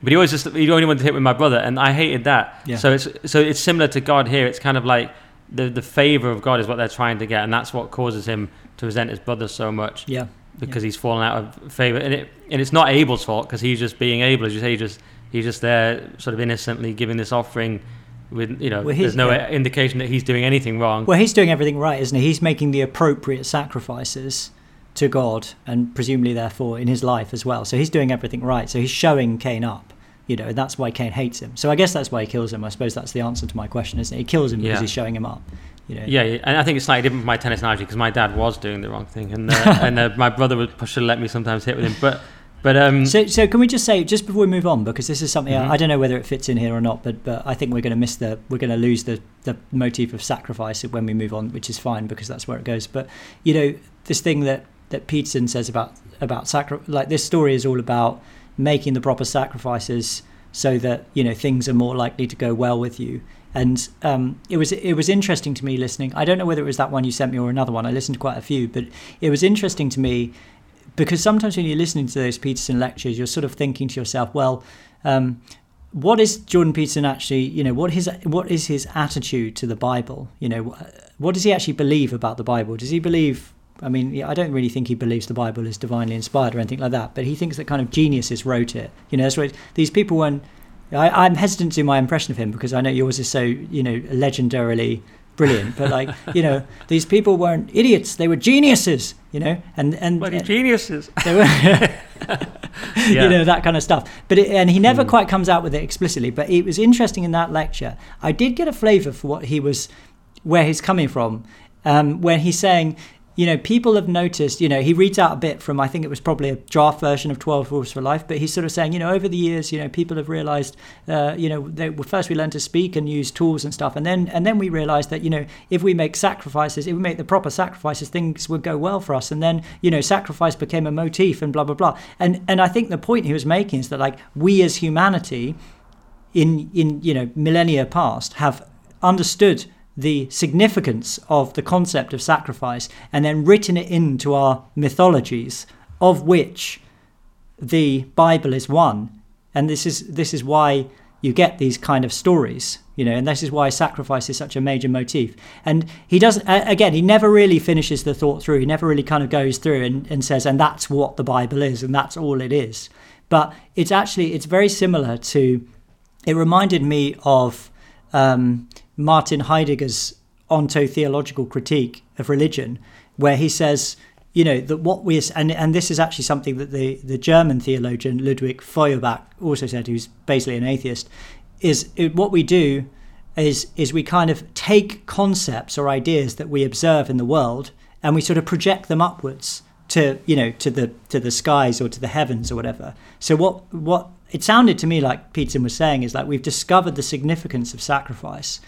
but he always just he only wanted to hit with my brother, and I hated that. Yeah. So it's so it's similar to God here. It's kind of like the the favor of God is what they're trying to get, and that's what causes him to resent his brother so much yeah because he's fallen out of favor. And it and it's not Abel's fault because he's just being Abel, as you say. He just he's just there, sort of innocently giving this offering. With you know, Well, there's no yeah. indication that he's doing anything wrong. well he's doing everything right isn't he he's making the appropriate sacrifices to God and presumably therefore in his life as well so he's doing everything right so he's showing Cain up you know that's why Cain hates him so I guess that's why he kills him I suppose that's the answer to my question isn't it he kills him because he's showing him up you know Yeah, yeah, and I think it's slightly different from my tennis analogy because my dad was doing the wrong thing, and uh, (laughs) and uh, my brother would should let me sometimes hit with him. But but um, So, so can we just say just before we move on, because this is something Mhm. I don't know whether it fits in here or not, but but I think we're going to miss the we're going to lose the the motif of sacrifice when we move on, which is fine because that's where it goes. But you know, this thing that that Peterson says about about sacri- like this story is all about making the proper sacrifices so that you know things are more likely to go well with you. And um, it was it was interesting to me listening. I don't know whether it was that one you sent me or another one. I listened to quite a few, but it was interesting to me because sometimes when you're listening to those Peterson lectures, you're sort of thinking to yourself, well, um, what is Jordan Peterson actually? You know, what his what is his attitude to the Bible? You know, wh- what does he actually believe about the Bible? Does he believe? I mean, I don't really think he believes the Bible is divinely inspired or anything like that, but he thinks that kind of geniuses wrote it. You know, that's what these people weren't. I, I'm hesitant to do my impression of him because I know yours is so you know legendarily brilliant, but like (laughs) you know, these people weren't idiots; they were geniuses. You know, and and bloody geniuses. (laughs) they were, (laughs) Yeah. you know that kind of stuff. But it, and he never Mm. quite comes out with it explicitly. But it was interesting in that lecture. I did get a flavour for what he was, where he's coming from, um, when he's saying. You know, people have noticed. You know, he reads out a bit from I think it was probably a draft version of Twelve Rules for Life, but he's sort of saying, you know, over the years, you know, people have realised, uh, you know, they, well, first we learned to speak and use tools and stuff, and then and then we realised that you know, if we make sacrifices, if we make the proper sacrifices, things would go well for us, and then you know, sacrifice became a motif and blah blah blah. And and I think the point he was making is that like we as humanity, in in you know millennia past, have understood the significance of the concept of sacrifice and then written it into our mythologies, of which the Bible is one. And this is this is why you get these kind of stories, you know, and this is why sacrifice is such a major motif. And he doesn't, again, he never really finishes the thought through. He never really kind of goes through and, and says, and that's what the Bible is, and that's all it is. But it's actually, it's very similar to, it reminded me of um, Martin Heidegger's ontotheological critique of religion, where he says, you know, that what we and and this is actually something that the the German theologian Ludwig Feuerbach also said, who's basically an atheist, is it, what we do is is we kind of take concepts or ideas that we observe in the world and we sort of project them upwards to you know to the to the skies or to the heavens or whatever. So what what it sounded to me like Peterson was saying is like we've discovered the significance of sacrifice,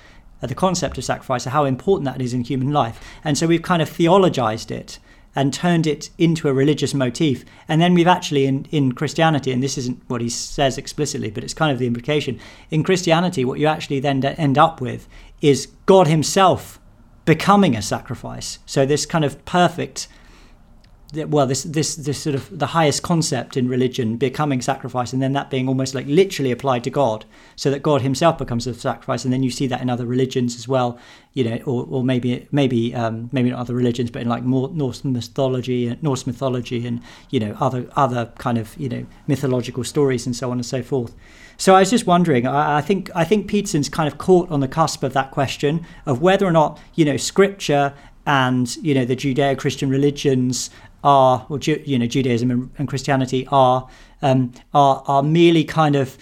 Uh, the concept of sacrifice, and how important that is in human life, and so we've kind of theologized it and turned it into a religious motif. And then we've actually, in, in Christianity, and this isn't what he says explicitly, but it's kind of the implication, in Christianity, what you actually then end up with is God Himself becoming a sacrifice. So this kind of perfect well this this this sort of the highest concept in religion becoming sacrifice and then that being almost like literally applied to god so that god himself becomes a sacrifice and then you see that in other religions as well you know or, or maybe maybe um, maybe not other religions but in like more norse mythology and norse mythology and you know other other kind of you know mythological stories and so on and so forth so I was just wondering. I, I, think I think Peterson's kind of caught on the cusp of that question of whether or not you know Scripture and you know the Judeo-Christian religions are, or you know, Judaism and, and Christianity are um, are are merely kind of,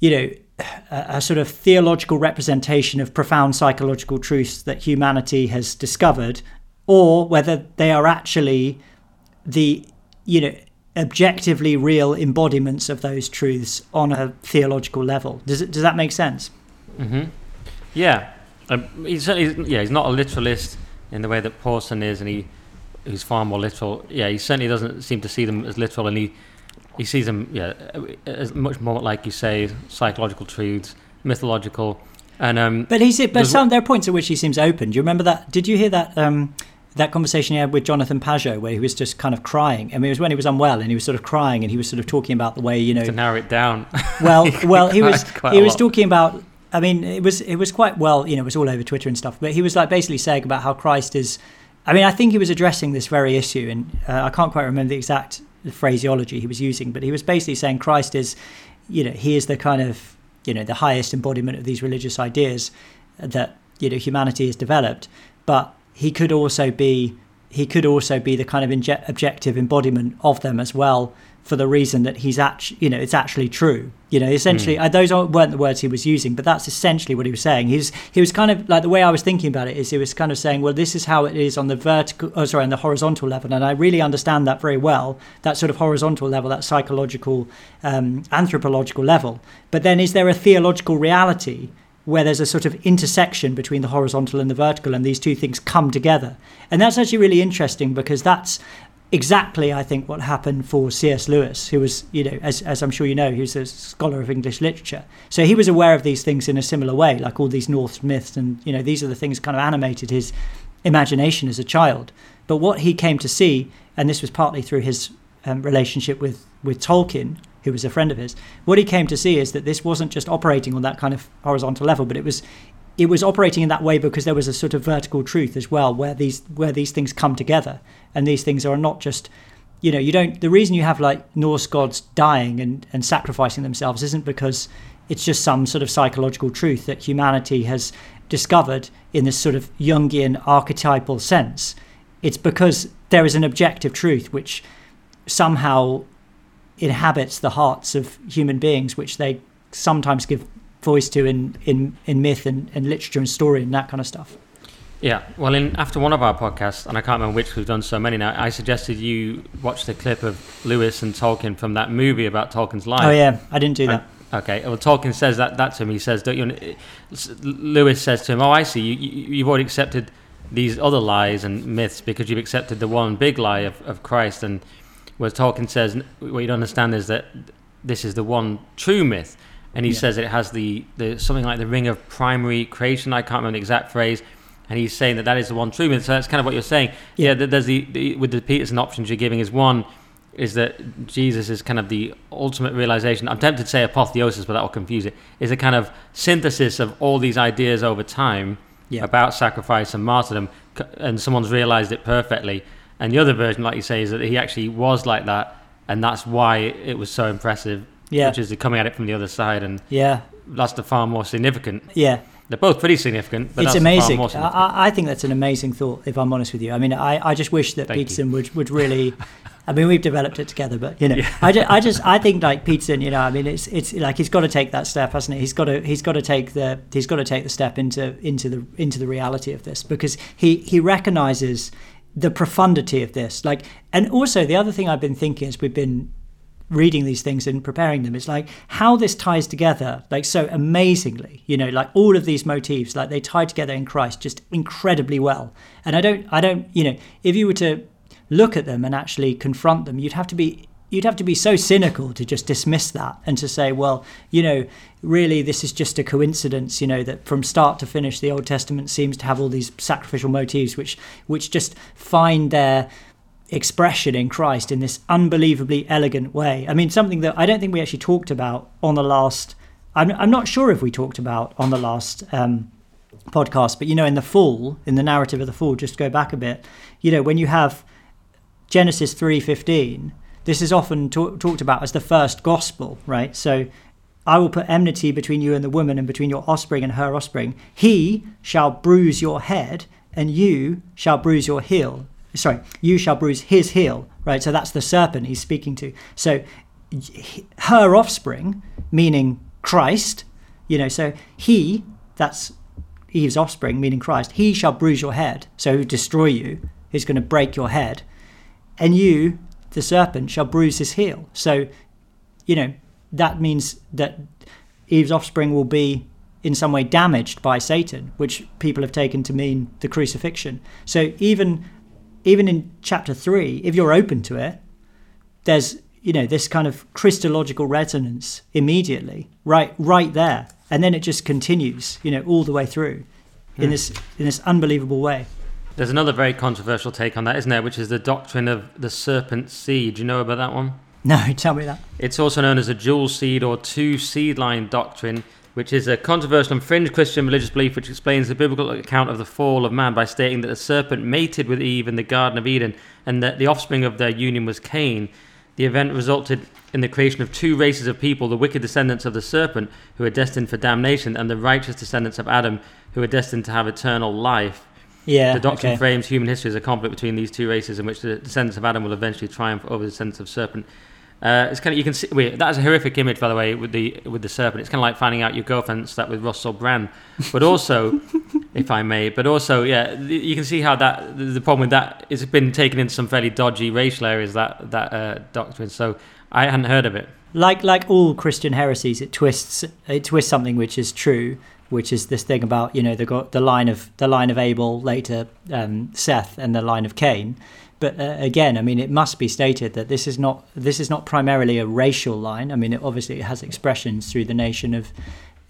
you know, a, a, sort of theological representation of profound psychological truths that humanity has discovered, or whether they are actually the, you know, objectively real embodiments of those truths on a theological level. Does it, does that make sense? Mm-hmm. Yeah, um, he's, yeah he's not a literalist in the way that Pawson is, and he who's far more literal. Yeah, he certainly doesn't seem to see them as literal, and he he sees them yeah as much more like you say psychological truths, mythological, and um. But he's but some there are points at which he seems open. Do you remember that? Did you hear that? Um, that conversation he had with Jonathan Pageau, where he was just kind of crying. I mean, it was when he was unwell, and he was sort of crying, and he was sort of talking about the way you know to narrow it down. Well, (laughs) well, he was he was talking about. I mean, it was it was quite well, you know, it was all over Twitter and stuff. But he was like basically saying about how Christ is I mean, I think he was addressing this very issue, and uh, I can't quite remember the exact phraseology he was using, but he was basically saying Christ is, you know, he is the kind of, you know, the highest embodiment of these religious ideas that you know humanity has developed, but he could also be he could also be the kind of inje- objective embodiment of them as well for the reason that he's actually, you know, it's actually true. You know, essentially, mm. those weren't the words he was using, but that's essentially what he was saying. He was, he was kind of like the way I was thinking about it is he was kind of saying, well, this is how it is on the vertical, oh, sorry, on the horizontal level, and I really understand that very well. That sort of horizontal level, that psychological, um, anthropological level. But then, is there a theological reality? where there's a sort of intersection between the horizontal and the vertical, and these two things come together. And that's actually really interesting because that's exactly, I think, what happened for C.S. Lewis, who was, you know, as, as I'm sure you know, he was a scholar of English literature. So he was aware of these things in a similar way, like all these Norse myths, and you know, these are the things kind of animated his imagination as a child. But what he came to see, and this was partly through his um, relationship with with Tolkien, who was a friend of his, what he came to see is that this wasn't just operating on that kind of horizontal level, but it was it was operating in that way because there was a sort of vertical truth as well, where these where these things come together, and these things are not just, you know, you don't. The reason you have like Norse gods dying and and sacrificing themselves isn't because it's just some sort of psychological truth that humanity has discovered in this sort of Jungian archetypal sense. It's because there is an objective truth which somehow inhabits the hearts of human beings, which they sometimes give voice to in, in, in myth and, and literature and story and that kind of stuff. Yeah, well, in after one of our podcasts, and I can't remember which, we've done so many now. I suggested you watch the clip of Lewis and Tolkien from that movie about Tolkien's life. Oh yeah, I didn't do that. okay, well, Tolkien says that that to him. He says, "Don't you?" Lewis says to him, "Oh, I see. You, you, you've already accepted these other lies and myths because you've accepted the one big lie of, of Christ." And whereas Tolkien says, "What you don't understand is that this is the one true myth." And he yeah. says it has the, the something like the ring of primary creation. I can't remember the exact phrase, and he's saying that that is the one true myth. So that's kind of what you're saying. Yeah, yeah there's the, the, with the Peterson options you're giving is one is that Jesus is kind of the ultimate realization. I'm tempted to say apotheosis, but that will confuse it. Is a kind of synthesis of all these ideas over time yeah. about sacrifice and martyrdom, and someone's realized it perfectly. And the other version, like you say, is that he actually was like that, and that's why it was so impressive yeah. which is coming at it from the other side, and yeah, that's the far more significant. Yeah, they're both pretty significant. it's amazing. I, I, think that's an amazing thought. If I'm honest with you, I mean, I, I just wish that Thank Peterson would would really. (laughs) I mean, we've developed it together, but you know, yeah. I, just, I just, I think like Peterson, you know, I mean, it's, it's like he's got to take that step, hasn't he? He's got to, he's got to take the, he's got to take the step into, into the, into the reality of this because he, he recognizes the profundity of this. Like, and also the other thing I've been thinking as we've been reading these things and preparing them. It's like how this ties together like so amazingly you know like all of these motifs like they tie together in christ just incredibly well. And i don't i don't you know if you were to look at them and actually confront them you'd have to be you'd have to be so cynical to just dismiss that and to say well you know really this is just a coincidence you know that from start to finish the old testament seems to have all these sacrificial motifs which which just find their expression in Christ in this unbelievably elegant way. I mean, something that I don't think we actually talked about on the last. I'm, I'm not sure if we talked about on the last um, podcast, but you know, in the fall, in the narrative of the fall, just go back a bit. You know, when you have Genesis three fifteen, this is often talk, talked about as the first gospel, right? So. I will put enmity between you and the woman, and between your offspring and her offspring. He shall bruise your head, and you shall bruise your heel sorry, you shall bruise his heel, right? So that's the serpent he's speaking to. So her offspring, meaning Christ, you know, so he, that's Eve's offspring, meaning Christ, he shall bruise your head, so destroy you, he's going to break your head, and you, the serpent, shall bruise his heel. So, you know, that means that Eve's offspring will be in some way damaged by Satan, which people have taken to mean the crucifixion. So even even in chapter three, if you're open to it, there's you know this kind of Christological resonance immediately, right, right there, and then it just continues, you know, all the way through, in hmm. this in this unbelievable way. There's another very controversial take on that, isn't there? Which is the doctrine of the serpent seed. Do you know about that one? No, (laughs) tell me that. It's also known as a dual seed or two seed line doctrine which is a controversial and fringe Christian religious belief which explains the biblical account of the fall of man by stating that the serpent mated with Eve in the Garden of Eden and that the offspring of their union was Cain. The event resulted in the creation of two races of people the wicked descendants of the serpent, who are destined for damnation, and the righteous descendants of Adam, who are destined to have eternal life. Yeah, the doctrine okay. frames human history as a conflict between these two races, in which the descendants of Adam will eventually triumph over the descendants of serpent. Uh, it's kind of you can see. Wait, that is a horrific image, by the way, with the with the serpent. It's kind of like finding out your girlfriend slept with Russell Brand. But also, (laughs) if I may, but also, yeah, you can see how that the problem with that is been taken into some fairly dodgy racial areas. That that uh, doctrine. So I hadn't heard of it. Like like all Christian heresies, it twists it twists something which is true, which is this thing about you know the the line of the line of Abel, later um, Seth, and the line of Cain but uh, again, I mean, it must be stated that this is not this is not primarily a racial line. I mean, it, obviously it has expressions through the nation of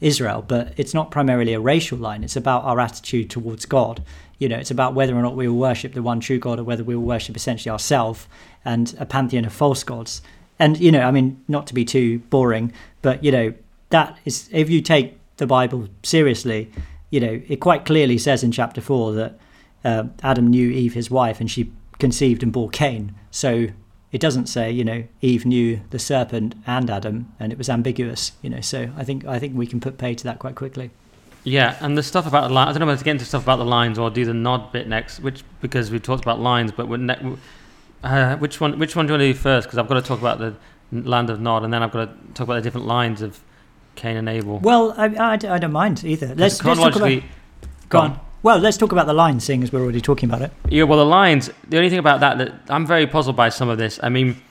Israel, but it's not primarily a racial line. It's about our attitude towards God. You know, it's about whether or not we will worship the one true God or whether we will worship essentially ourselves and a pantheon of false gods. And you know, I mean, not to be too boring, but you know, that is if you take the Bible seriously, you know, it quite clearly says in chapter four that uh, Adam knew Eve, his wife, and she conceived and bore Cain. So it doesn't say, you know, Eve knew the serpent and Adam, and it was ambiguous, you know. So I think I think we can put pay to that quite quickly. Yeah, and the stuff about the line, I don't know whether to get into stuff about the lines or do the nod bit next, which because we talked about lines, but ne- uh, which one which one do you want to do first? Because I've got to talk about the land of Nod, and then I've got to talk about the different lines of Cain and Abel. Well, I, I, I don't mind either. Let's, let's talk about. Go on. Well, let's talk about the lines, seeing as we're already talking about it. Yeah, well, the lines. The only thing about that that I'm very puzzled by some of this. I mean,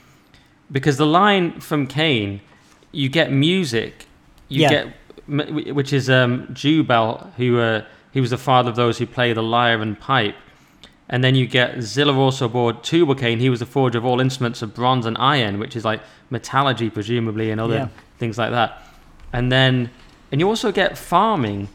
because the line from Cain, you get music, you yeah. get, which is um, Jubal, who uh, he was the father of those who play the lyre and pipe, and then you get Zillah also aboard Tubal Cain. He was the forger of all instruments of bronze and iron, which is like metallurgy, presumably, and other yeah. things like that. And then, and you also get farming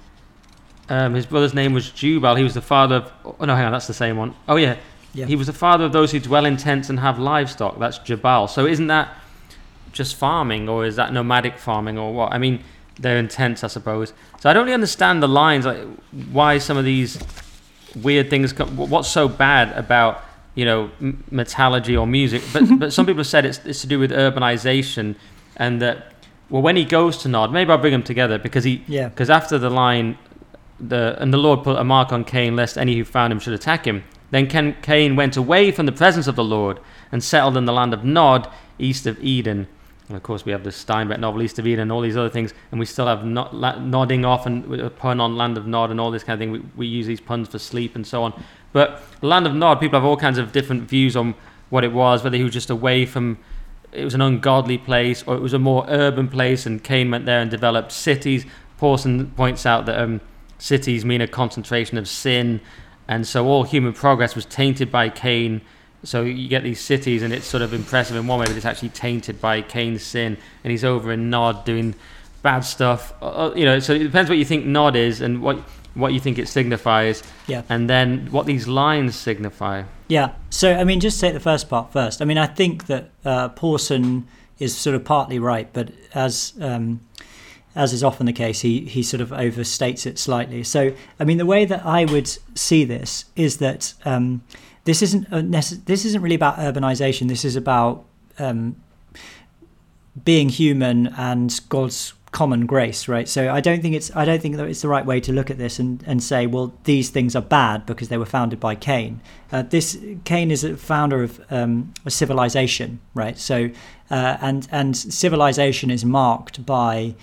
um, his brother's name was Jubal. He was the father of. Oh no, hang on, that's the same one. Oh yeah. yeah. He was the father of those who dwell in tents and have livestock. That's Jabal. So isn't that just farming, or is that nomadic farming, or what? I mean, they're in tents, I suppose. So I don't really understand the lines, like why some of these weird things. Come, what's so bad about you know metallurgy or music? But (laughs) but some people have said it's, it's to do with urbanization, and that well, when he goes to Nod, maybe I'll bring them together because he yeah because after the line the and the Lord put a mark on Cain, lest any who found him should attack him. Then Cain went away from the presence of the Lord and settled in the land of Nod, east of Eden. And of course, we have the Steinbeck novel, East of Eden, and all these other things, and we still have not, la, nodding off and a pun on Land of Nod and all this kind of thing. We, we use these puns for sleep and so on. But Land of Nod, people have all kinds of different views on what it was, whether he was just away from, it was an ungodly place, or it was a more urban place, and Cain went there and developed cities. Pawson points out that um, cities mean a concentration of sin, and so all human progress was tainted by Cain. So you get these cities, and it's sort of impressive in one way, but it's actually tainted by Cain's sin, and he's over in Nod doing bad stuff. Uh, uh, you know, so it depends what you think Nod is and what what you think it signifies, yeah. and then what these lines signify. Yeah. So, I mean, just take the first part first. I mean, I think that uh, Pawson is sort of partly right, but as um, as is often the case, he he sort of overstates it slightly. So, I mean, the way that I would see this is that um, this isn't this isn't really about urbanization. This is about um, being human and God's common grace, right? So I don't think it's I don't think that it's the right way to look at this and, and say, well, these things are bad because they were founded by Cain. Uh, this Cain is a founder of um, a civilization, right? So uh, and and civilization is marked by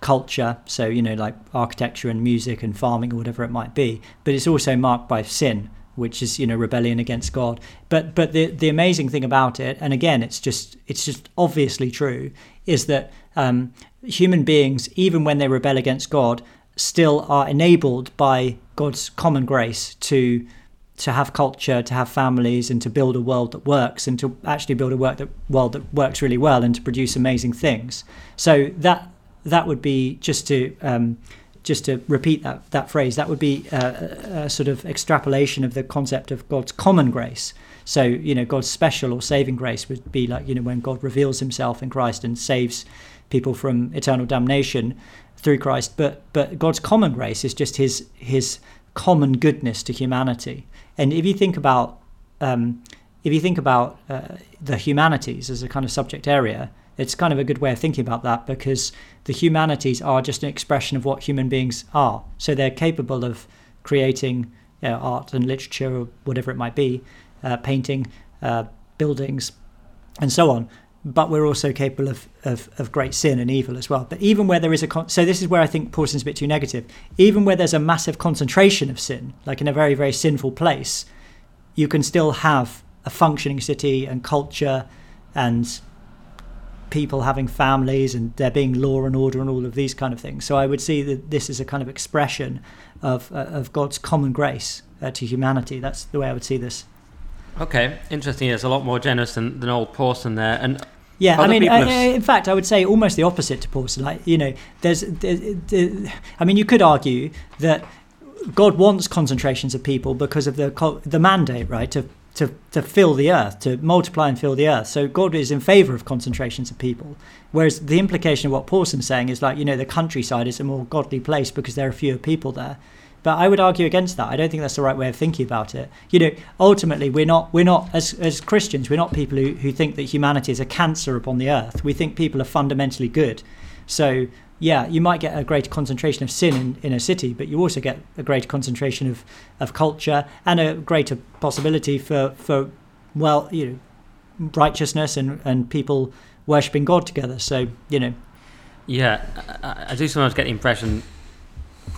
culture, so you know like architecture and music and farming or whatever it might be, but it's also marked by sin which is you know rebellion against God. But but the the amazing thing about it, and again, it's just it's just obviously true, is that um, human beings, even when they rebel against God, still are enabled by God's common grace to to have culture, to have families, and to build a world that works, and to actually build a work that, world that works really well, and to produce amazing things. So that that would be just to um, just to repeat that that phrase. That would be a, a sort of extrapolation of the concept of God's common grace. So you know, God's special or saving grace would be like you know when God reveals Himself in Christ and saves people from eternal damnation through Christ. But but God's common grace is just His His common goodness to humanity. And if you think about um, if you think about uh, the humanities as a kind of subject area, it's kind of a good way of thinking about that because the humanities are just an expression of what human beings are. So they're capable of creating you know, art and literature or whatever it might be, uh, painting, uh, buildings, and so on but we're also capable of, of, of, great sin and evil as well. But even where there is a con- so this is where I think Pawson's a bit too negative. Even where there's a massive concentration of sin, like in a very very sinful place, you can still have a functioning city and culture, and people having families and there being law and order and all of these kind of things. So I would see that this is a kind of expression of uh, of God's common grace uh, to humanity. That's the way I would see this. Okay, interesting. It's a lot more generous than, than old Pawson there, and yeah, I mean, uh, have... in fact, I would say almost the opposite to Pawson. Like, you know, there's, I mean, you could argue that God wants concentrations of people because of the the mandate, right, to to to fill the earth, to multiply and fill the earth. So God is in favour of concentrations of people. Whereas the implication of what Pawson's saying is like, you know, the countryside is a more godly place because there are fewer people there. But I would argue against that. I don't think that's the right way of thinking about it. You know, ultimately, we're not we're not as as Christians, we're not people who, who think that humanity is a cancer upon the earth. We think people are fundamentally good. So yeah, you might get a greater concentration of sin in, in a city, but you also get a greater concentration of, of culture and a greater possibility for, for well, you know, righteousness and, and people worshipping God together. So, you know. Yeah, I, I do sometimes get the impression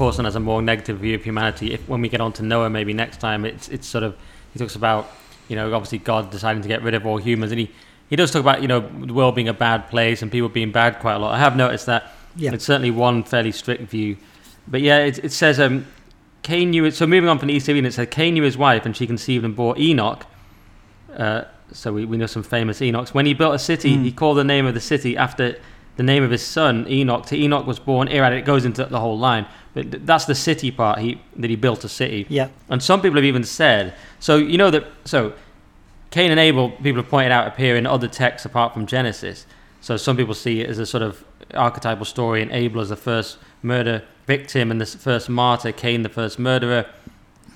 Pawson has a more negative view of humanity. If when we get on to Noah, maybe next time, it's it's sort of he talks about you know obviously God deciding to get rid of all humans, and he he does talk about you know the world being a bad place and people being bad quite a lot. I have noticed that. Yeah. It's certainly one fairly strict view, but yeah, it, it says um, Cain knew it. So moving on from the East Indian, it said Cain knew his wife, and she conceived and bore Enoch. Uh, so we, we know some famous Enochs. When he built a city, mm. he called the name of the city after the name of his son Enoch. To Enoch was born Irad. It goes into the whole line. But that's the city part. He that he built a city. Yeah. And some people have even said so. You know that so Cain and Abel. People have pointed out appear in other texts apart from Genesis. So some people see it as a sort of archetypal story, and Abel as the first murder victim and the first martyr, Cain the first murderer.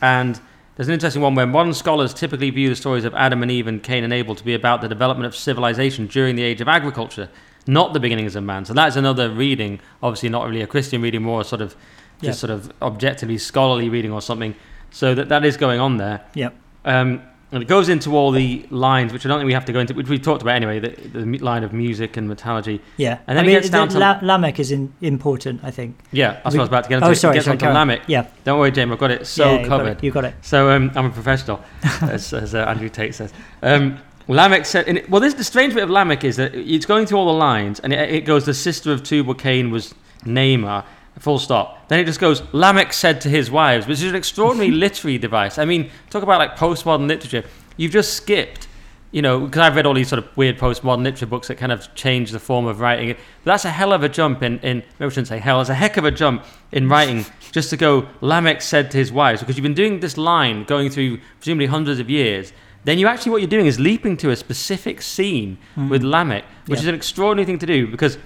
And there's an interesting one where modern scholars typically view the stories of Adam and Eve and Cain and Abel to be about the development of civilization during the age of agriculture, not the beginnings of man. So that's another reading, obviously not really a Christian reading, more sort of just sort of objectively scholarly reading or something. So that that is going on there. Yep. Um, and it goes into all the lines, which I don't think we have to go into, which we've talked about anyway, the, the line of music and metallurgy. Yeah. And then I mean, it gets down to... La- Lamech is in, important, I think. Yeah, that's we, what I was about to get into. Oh, sorry, it gets sorry, Lamech. Yeah. Don't worry, James, I've got it so yeah, covered. Got it, you got it. So um, I'm a professional, (laughs) as, as uh, Andrew Tate says. Um, Lamech said, it, well, this, the strange bit of Lamech is that it's going through all the lines, and it, it goes, the sister of Tubal Cain was Naamah, Full stop. Then it just goes, Lamech said to his wives, which is an extraordinary (laughs) literary device. I mean, talk about like postmodern literature. You've just skipped you know, because I've read all these sort of weird postmodern literature books that kind of change the form of writing. But that's a hell of a jump in, in maybe I shouldn't say hell, it's a heck of a jump in writing just to go, Lamech said to his wives, because you've been doing this line going through presumably hundreds of years. Then you actually, what you're doing is leaping to a specific scene hmm. with Lamech, which Yeah. is an extraordinary thing to do because,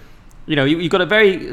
you know, you, you've got a very,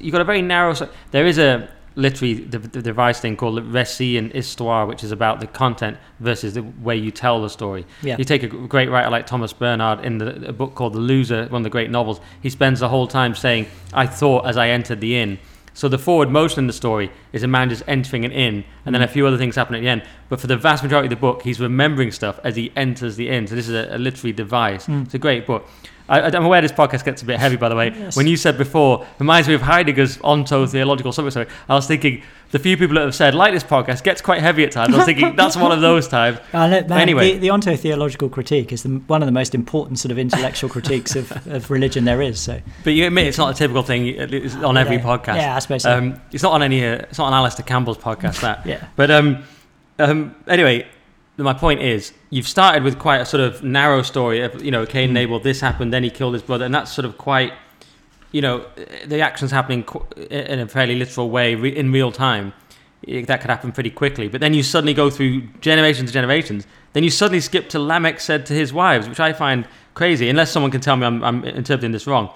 you've got a very narrow, there is a, literally the, the device thing called récit and histoire, which is about the content versus the way you tell the story. Yeah. You take a great writer like Thomas Bernhard in the, a book called The Loser, one of the great novels. He spends the whole time saying, "I thought as I entered the inn." So the forward motion in the story is a man just entering an inn, and then a mm. few other things happen at the end. But for the vast majority of the book, he's remembering stuff as he enters the inn. So this is a, a literary device. Mm. It's a great book. I, I'm aware this podcast gets a bit heavy, by the way. Yes. When you said before, reminds me of Heidegger's onto theological subject. Sorry, I was thinking the few people that have said like this podcast gets quite heavy at times. I was thinking that's one of those times. Uh, no, man, Anyway. the, the onto-theological critique is the, one of the most important sort of intellectual critiques of, of religion there is. So But you admit it's not a typical thing on every Yeah. podcast. Yeah, I suppose so. Um, it's not on any. Uh, it's not on Alastair Campbell's podcast. (laughs) That. Yeah. But um, um, anyway, my point is, you've started with quite a sort of narrow story of you know Cain hmm. and Abel. This happened, then he killed his brother, and that's sort of quite. You know, the actions happening in a fairly literal way in real time. That could happen pretty quickly. But then you suddenly go through generations and generations. Then you suddenly skip to Lamech said to his wives, which I find crazy, unless someone can tell me I'm, I'm interpreting this wrong.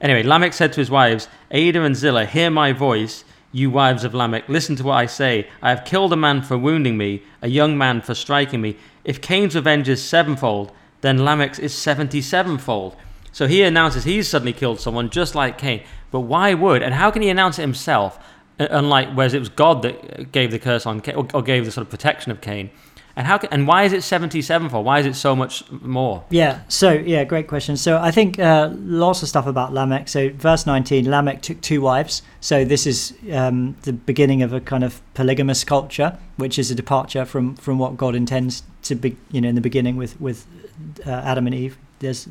Anyway, Lamech said to his wives, Adah and Zillah, hear my voice, you wives of Lamech. Listen to what I say. I have killed a man for wounding me, a young man for striking me. If Cain's revenge is sevenfold, then Lamech's is seventy sevenfold. So he announces he's suddenly killed someone just like Cain. But why would, and how can he announce it himself? uh, Unlike, whereas it was God that gave the curse on Cain, or, or gave the sort of protection of Cain. And how can, and why is it 77 for? Why is it so much more? Yeah, so yeah, great question. So I think uh, lots of stuff about Lamech. So verse 19, Lamech took two wives. So this is um, the beginning of a kind of polygamous culture, which is a departure from from what God intends to be. You know, in the beginning with with uh, Adam and Eve. There's,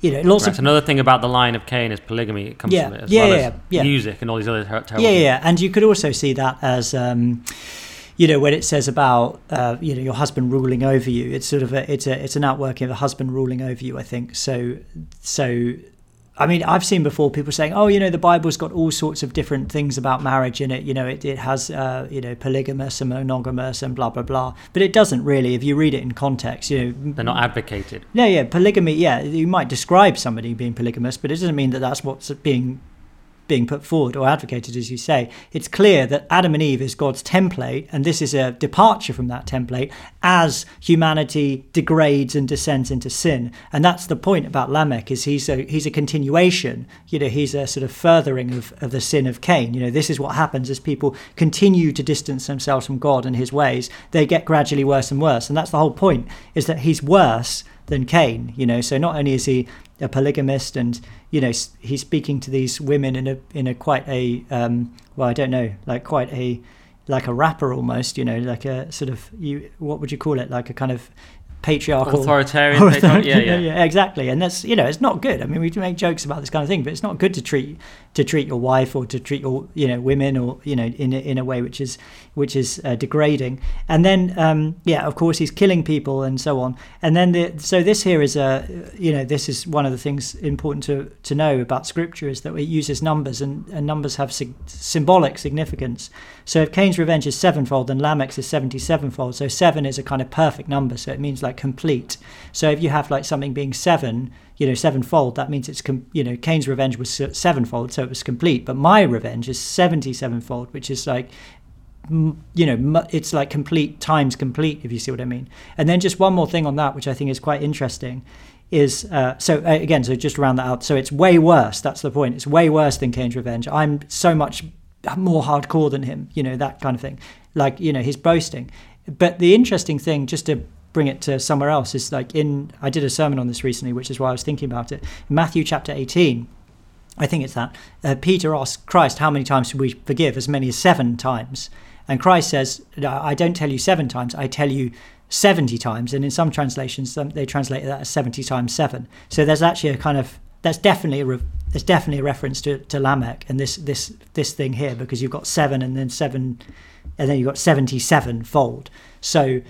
you know, lots Right, of another thing about the line of Cain is polygamy. It comes Yeah, from it as yeah, well yeah, as yeah. music and all these other ter- terrible yeah, things. yeah, and you could also see that as. Um, you know when it says about uh, you know your husband ruling over you, it's sort of a it's a it's an outworking of a husband ruling over you. I think so. So, I mean, I've seen before people saying, "Oh, you know, the Bible's got all sorts of different things about marriage in it. You know, it, it has uh, you know polygamous and monogamous and blah blah blah." But it doesn't really. If you read it in context, you know, They're not advocated. yeah, yeah, polygamy. Yeah, you might describe somebody being polygamous, but it doesn't mean that that's what's being being put forward or advocated, as you say. It's clear that Adam and Eve is God's template, and this is a departure from that template as humanity degrades and descends into sin. And that's the point about Lamech is he's a he's a continuation. You know, he's a sort of furthering of, of the sin of Cain. You know, this is what happens as people continue to distance themselves from God and his ways. They get gradually worse and worse. And that's the whole point, is that he's worse than Cain. You know, so not only is he a polygamist and you know he's speaking to these women in a in a quite a um, well I don't know like quite a like a rapper almost you know like a sort of you what would you call it? Like a kind of patriarchal Authoritarian. patron- yeah, yeah. yeah, exactly. And that's you know, it's not good. I mean, we do make jokes about this kind of thing, but it's not good to treat to treat your wife or to treat your you know women or you know in a, in a way which is which is uh, degrading. And then um, yeah, of course, he's killing people and so on. And then the so this here is a you know this is one of the things important to to know about Scripture is that it uses numbers and, and numbers have sig- symbolic significance. So if Cain's revenge is sevenfold, then Lamech's is seventy-sevenfold. So seven is a kind of perfect number. So it means like complete. So if you have like something being seven, you know, sevenfold, that means it's com- you know Cain's revenge was se- sevenfold, so it was complete. But my revenge is seventy-sevenfold, which is like you know it's like complete times complete if you see what i mean. And then just one more thing on that which i think is quite interesting is uh, so uh, again so just round that out. So it's way worse that's the point. It's way worse than cain's revenge. I'm so much more hardcore than him you know that kind of thing. Like you know he's boasting. But the interesting thing just to bring it to somewhere else is like in i did a sermon on this recently which is why i was thinking about it matthew chapter 18 I think it's that. Uh, Peter asks Christ, How many times should we forgive? As many as seven times. And Christ says, I don't tell you seven times, I tell you 70 times. And in some translations, they translate that as 70 times seven. So there's actually a kind of, that's definitely a, re- there's definitely a reference to, to Lamech and this, this, this thing here, because you've got seven and then seven, and then you've got 77 fold. So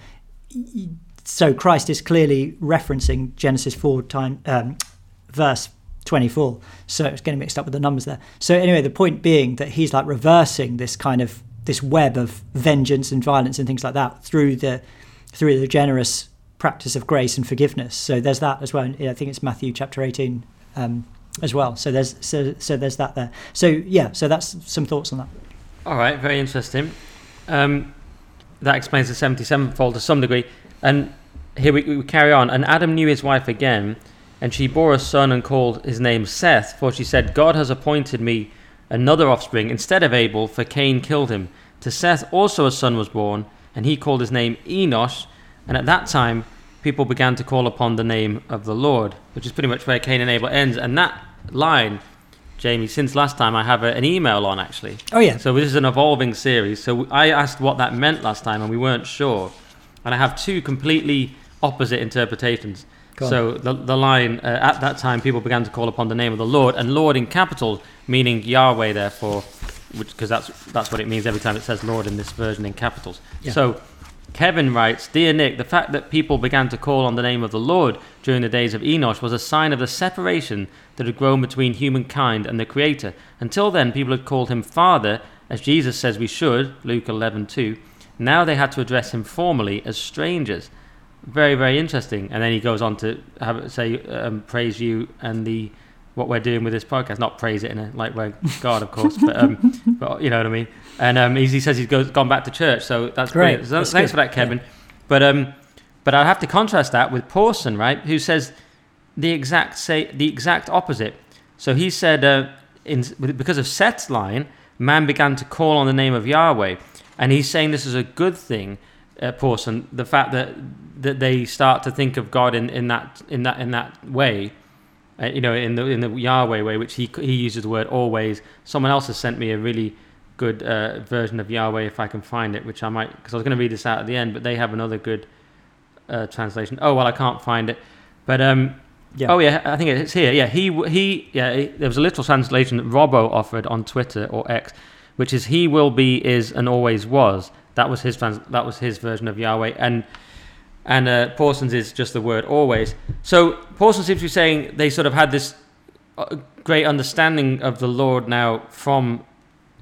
so Christ is clearly referencing Genesis 4 time um, verse 24. So it's getting mixed up with the numbers there. So anyway, the point being that he's like reversing this kind of this web of vengeance and violence and things like that through the through the generous practice of grace and forgiveness. So there's that as well. I think it's Matthew chapter 18 um, as well. So there's so so there's that there. So yeah, so that's some thoughts on that. All right, very interesting. Um, that explains the 77 fold to some degree. And here we, we carry on. And Adam knew his wife again, and she bore a son and called his name Seth, for she said, God has appointed me another offspring instead of Abel, for Cain killed him. To Seth also a son was born, and he called his name Enosh. And at that time, people began to call upon the name of the Lord, which is pretty much where Cain and Abel ends. And that line Jamie, since last time I have a, an email on actually. Oh yeah. So this is an evolving series. So I asked what that meant last time, and we weren't sure. And I have two completely opposite interpretations. So the the line uh, at that time people began to call upon the name of the Lord, and Lord in capitals, meaning Yahweh, therefore, because that's that's what it means every time it says Lord in this version in capitals. Yeah. So Kevin writes, Dear Nick, the fact that people began to call on the name of the Lord during the days of Enosh was a sign of the separation that had grown between humankind and the Creator. Until then, people had called him Father, as Jesus says we should, Luke 11:2. Now they had to address him formally as strangers. Very, very interesting. And then he goes on to have say, um, praise you and the what we're doing with this podcast. Not praise it in a like we're God, of course, but um, (laughs) but you know what I mean. And um, he, he says he's goes, gone back to church, so that's Great. great. So That's thanks good. for that, Kevin. But um, but I have to contrast that with Pawson, right? Who says the exact say the exact opposite. So he said, uh, in, because of Seth's line, man began to call on the name of Yahweh, and he's saying this is a good thing. Uh, Pawson, the fact that that they start to think of God in, in that in that in that way, uh, you know, in the in the Yahweh way, which he he uses the word always. Someone else has sent me a really good uh, version of Yahweh if I can find it, which I might because I was going to read this out at the end, but they have another good uh, translation. Oh well, I can't find it, but um, Yeah. oh yeah, I think it's here. Yeah, he he yeah. he- there was a little translation that Robbo offered on Twitter or X, which is he will be is and always was. That was his that was his version of Yahweh, and and uh, is just the word always. So Pawson's seems to be saying they sort of had this uh, great understanding of the Lord now from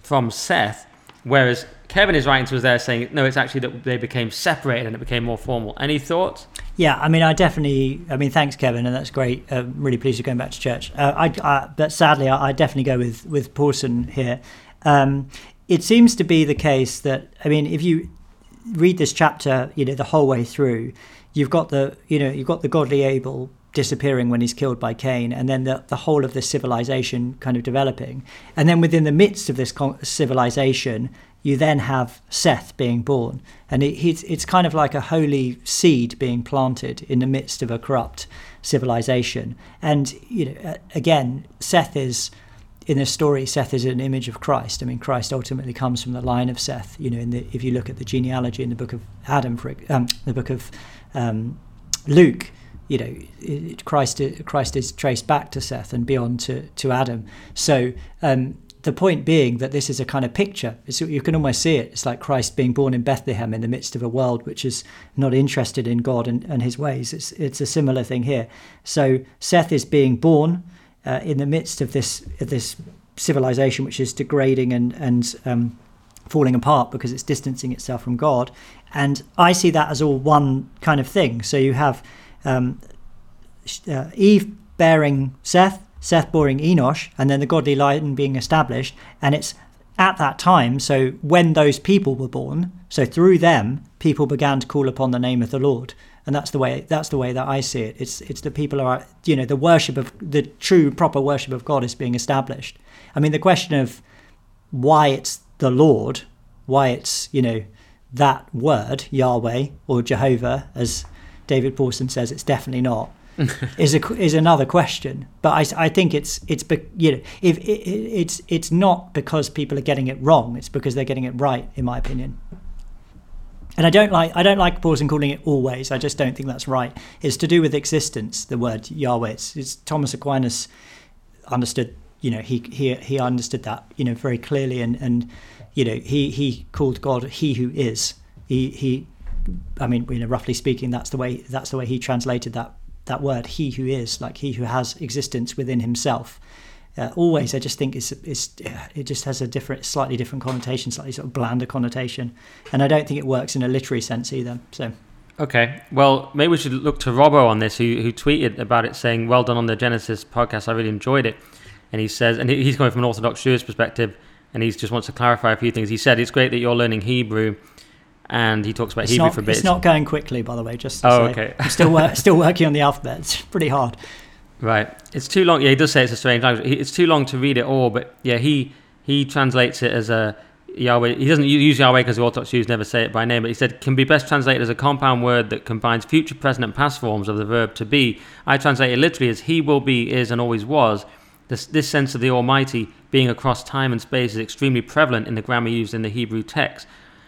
from Seth, whereas Kevin is writing to us there saying no, it's actually that they became separated and it became more formal. Any thoughts? Yeah, I mean, I definitely. I mean, thanks, Kevin, and that's great. Uh, really pleased you're going back to church. Uh, I, I, but sadly, I, I definitely go with with Pawson here. Um, it seems to be the case that I mean, if you read this chapter, you know, the whole way through, you've got the you know you've got the godly Abel disappearing when he's killed by Cain, and then the the whole of this civilization kind of developing, and then within the midst of this civilization, you then have Seth being born, and it, it's it's kind of like a holy seed being planted in the midst of a corrupt civilization. And you know, again, Seth is in this story. Seth is an image of Christ. I mean, Christ ultimately comes from the line of Seth. You know, the if you look at the genealogy in the book of Adam, for um, the book of um, Luke. You know, it, Christ Christ is traced back to Seth and beyond to to Adam. So um, the point being that this is a kind of picture. It's, you can almost see it. It's like Christ being born in Bethlehem in the midst of a world which is not interested in God and, and His ways. It's it's a similar thing here. So Seth is being born uh, in the midst of this of this civilization which is degrading and and um, falling apart because it's distancing itself from God. And I see that as all one kind of thing. So you have um, uh, Eve bearing Seth, Seth bearing Enosh, and then the godly line being established. And it's at that time, so when those people were born, so through them, people began to call upon the name of the Lord. And that's the way that's the way that I see it. It's it's the people are you know the worship of the true proper worship of God is being established. I mean the question of why it's the Lord, why it's you know that word Yahweh or Jehovah, as David Pawson says, it's definitely not. (laughs) is a is another question, but I, I think it's it's be- you know if it, it, it's it's not because people are getting it wrong, it's because they're getting it right, in my opinion. And I don't like I don't like Pawson calling it always. I just don't think that's right. It's to do with existence. The word Yahweh. It's, it's Thomas Aquinas understood. You know, he he he understood that. You know, very clearly, and and you know he he called God He who is. He he I mean, you know, roughly speaking, that's the way that's the way he translated that that word. He who is, like he who has existence within himself. Uh, always, I just think it's, it's it just has a different, slightly different connotation, slightly sort of blander connotation, and I don't think it works in a literary sense either. So. Okay, well, maybe we should look to Robbo on this, who who tweeted about it, saying, "Well done on the Genesis podcast. I really enjoyed it." And he says, and he's coming from an Orthodox Jewish perspective, and he just wants to clarify a few things. He said, "It's great that you're learning Hebrew." And he talks about it's Hebrew not, for bits. It's not going quickly, by the way. Just oh, say. okay. I'm still (laughs) still working on the alphabet. It's pretty hard. Right. It's too long. Yeah, he does say it's a strange language. It's too long to read it all, but yeah, he he translates it as a Yahweh. He doesn't use Yahweh because the Orthodox Jews never say it by name, but he said can be best translated as a compound word that combines future, present, and past forms of the verb to be. I translate it literally as He will be, is, and always was. This, this sense of the Almighty being across time and space is extremely prevalent in the grammar used in the Hebrew text.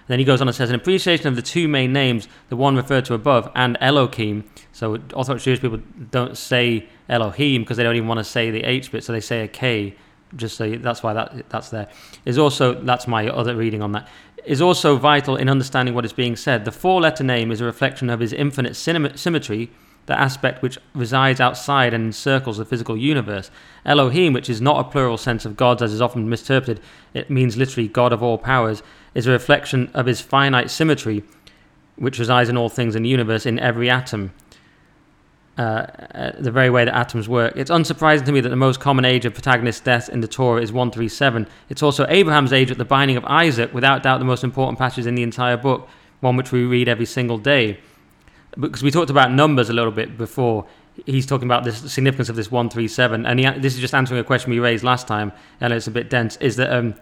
Then he goes on and says, an appreciation of the two main names, the one referred to above, and Elohim. So Orthodox Jewish people don't say Elohim because they don't even want to say the H bit, so they say a K. Just so that's why that that's there. Is also that's my other reading on that. Is also vital in understanding what is being said. The four-letter name is a reflection of his infinite symmetry, the aspect which resides outside and encircles the physical universe. Elohim, which is not a plural sense of gods as is often misinterpreted, it means literally God of all powers is a reflection of his finite symmetry, which resides in all things in the universe, in every atom. Uh, uh, the very way that atoms work. It's unsurprising to me that the most common age of protagonist's death in the Torah is 137. It's also Abraham's age at the binding of Isaac, without doubt the most important passage in the entire book, one which we read every single day. Because we talked about numbers a little bit before. He's talking about the significance of this 137, and he, this is just answering a question we raised last time, and it's a bit dense. Is that um,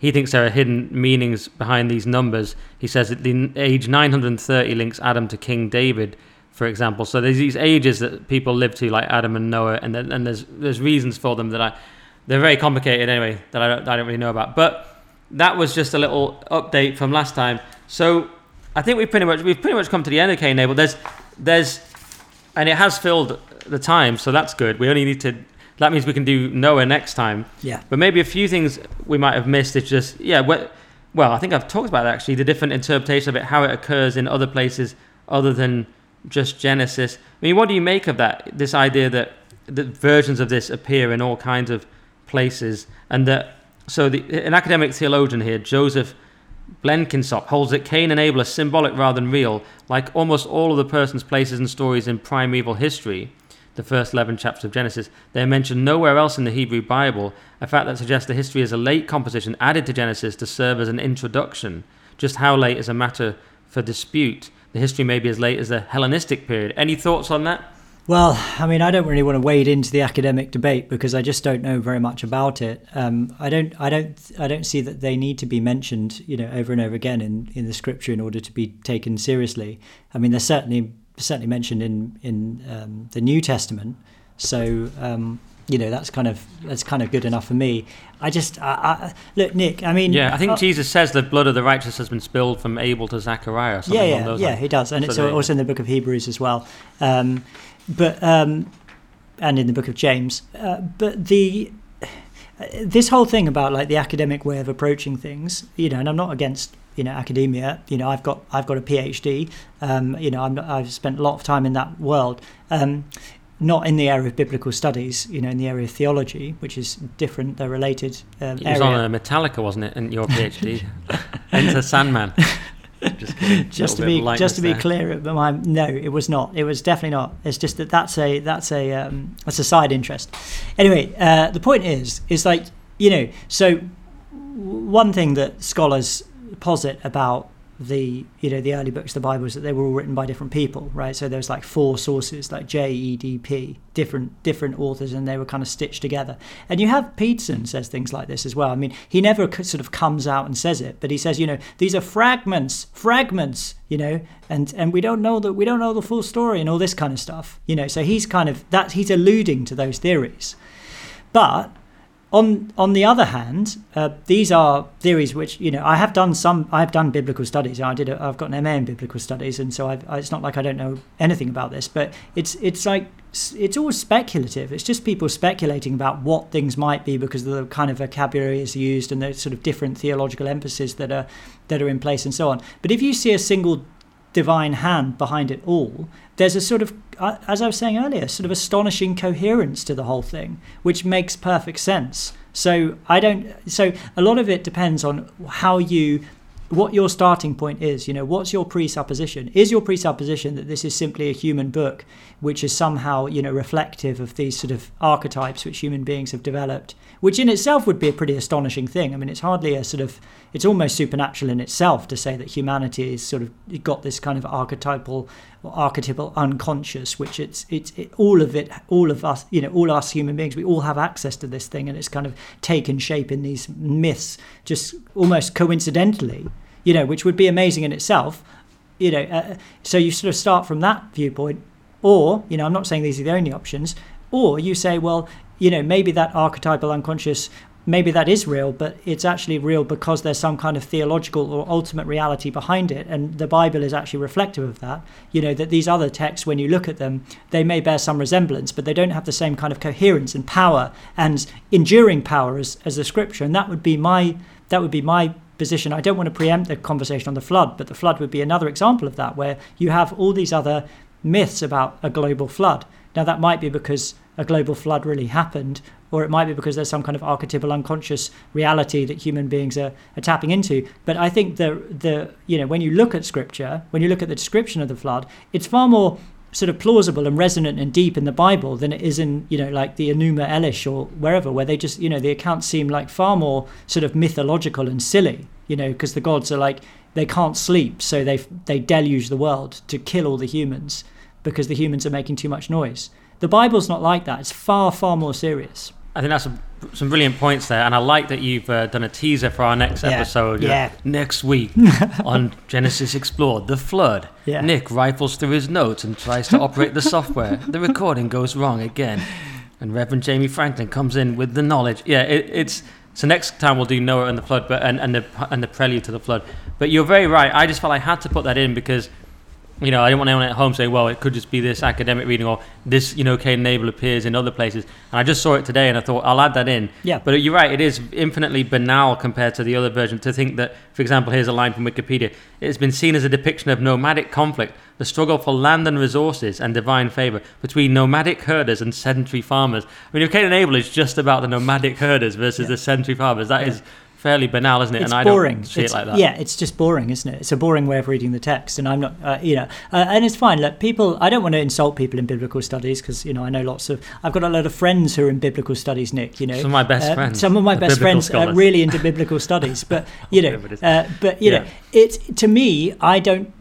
he thinks there are hidden meanings behind these numbers. He says that the age 930 links Adam to King David, for example. So there's these ages that people live to, like Adam and Noah, and then, and there's there's reasons for them that I they're very complicated anyway that I don't, I don't really know about. But that was just a little update from last time. So I think we've pretty much we've pretty much come to the end of Cain Abel. There's there's and it has filled the time, so that's good. We only need to that means we can do Noah next time. Yeah. But maybe a few things we might have missed. It's just yeah. Well, I think I've talked about that actually. The different interpretation of it, how it occurs in other places other than just Genesis. I mean, what do you make of that? This idea that that versions of this appear in all kinds of places, and that so the, an academic theologian here, Joseph Blenkinsopp, holds that Cain and Abel are symbolic rather than real, like almost all of the persons, places, and stories in primeval history the first 11 chapters of Genesis, they are mentioned nowhere else in the Hebrew Bible, a fact that suggests the history is a late composition added to Genesis to serve as an introduction. Just how late is a matter for dispute. The history may be as late as the Hellenistic period. Any thoughts on that? Well, I mean, I don't really want to wade into the academic debate because I just don't know very much about it. Um, I don't, I don't, I don't see that they need to be mentioned, you know, over and over again in, in the scripture in order to be taken seriously. I mean, they're certainly certainly mentioned in in um, the New Testament. So um, you know that's kind of that's kind of good enough for me. I just I, I, look, Nick. I mean, yeah, I think uh, Jesus says the blood of the righteous has been spilled from Abel to Zachariah. yeah, yeah, yeah, he does, and so it's they, also in the book of Hebrews as well. Um, but um, and in the book of James. Uh, but the this whole thing about like the academic way of approaching things, you know, and I'm not against you know academia. You know, I've got I've got a PhD. Um, you know, i have spent a lot of time in that world. Um, not in the area of biblical studies, you know, in the area of theology, which is different. They're related. Um, it was area. on a Metallica, wasn't it? In your PhD, (laughs) Enter Sandman. (laughs) just, just to be just to be there. clear, but my no, it was not. It was definitely not. It's just that that's a that's a um, that's a side interest. Anyway, uh, the point is is like you know. So one thing that scholars posit about the you know the early books the Bible is that they were all written by different people, right? So there's like four sources, like J, E, D, P, different different authors, and they were kind of stitched together. And you have Peterson says things like this as well. I mean, he never sort of comes out and says it, but he says, you know, these are fragments, fragments, you know, and and we don't know that we don't know the full story and all this kind of stuff, you know. So he's kind of that he's alluding to those theories, but on on the other hand, uh, these are theories which you know I have done some. I've done biblical studies. I did. A, I've got an MA in biblical studies, and so I've, it's not like I don't know anything about this. But it's it's like it's always speculative. It's just people speculating about what things might be because of the kind of vocabulary is used and the sort of different theological emphases that are that are in place and so on. But if you see a single divine hand behind it all, there's a sort of, uh, as I was saying earlier, sort of astonishing coherence to the whole thing, which makes perfect sense. So I don't. So a lot of it depends on how you what your starting point is. You know, what's your presupposition? Is your presupposition that this is simply a human book, which is somehow you know reflective of these sort of archetypes which human beings have developed, which in itself would be a pretty astonishing thing. I mean, it's hardly a sort of it's almost supernatural in itself to say that humanity is sort of got this kind of archetypal archetypal unconscious which it's it's it, all of it all of us you know all us human beings we all have access to this thing and it's kind of taken shape in these myths just almost coincidentally you know which would be amazing in itself you know uh, so you sort of start from that viewpoint or you know i'm not saying these are the only options or you say well you know maybe that archetypal unconscious maybe that is real, but it's actually real because there's some kind of theological or ultimate reality behind it. And the Bible is actually reflective of that. You know, that these other texts, when you look at them, they may bear some resemblance, but they don't have the same kind of coherence and power and enduring power as, as the scripture. And that would be my that would be my position. I don't want to preempt the conversation on the flood, but the flood would be another example of that, where you have all these other myths about a global flood. Now that might be because a global flood really happened, or it might be because there's some kind of archetypal unconscious reality that human beings are, are tapping into. But I think the the you know when you look at scripture, when you look at the description of the flood, it's far more sort of plausible and resonant and deep in the Bible than it is in you know like the Enuma Elish or wherever, where they just you know the accounts seem like far more sort of mythological and silly, you know, because the gods are like they can't sleep, so they they deluge the world to kill all the humans because the humans are making too much noise. The Bible's not like that. It's far far more serious. I think that's a, some brilliant points there, and I like that you've uh, done a teaser for our next Yeah. episode. Yeah. Next week (laughs) on Genesis Explored, the flood. Yeah. Nick rifles through his notes and tries to operate the software. The recording goes wrong again, and Reverend Jamie Franklin comes in with the knowledge. Yeah, it, it's so next time we'll do Noah and the flood, but and, and the and the prelude to the flood. But you're very right. I just felt I had to put that in because you know, I didn't want anyone at home say, well, it could just be this academic reading or this, you know, Cain and Abel appears in other places. And I just saw it today and I thought, I'll add that in. Yeah. But you're right, it is infinitely banal compared to the other version to think that, for example, here's a line from Wikipedia it's been seen as a depiction of nomadic conflict, the struggle for land and resources and divine favor between nomadic herders and sedentary farmers. I mean, if Cain and Abel is just about the nomadic herders versus the sedentary farmers, that is fairly banal, isn't it? It's and I boring. don't see It's- it like that. Yeah, it's just boring, isn't it? It's a boring way of reading the text, and I'm not, uh, you know, uh, and it's fine. Look, people, I don't want to insult people in biblical studies because you know I know lots of. I've got a lot of friends who are in biblical studies, Nick. You know, Some of my best Uh, friends Some of my (laughs) are best friends are really into biblical studies, but (laughs) you know, it uh, but you know, Yeah. it's to me, I don't.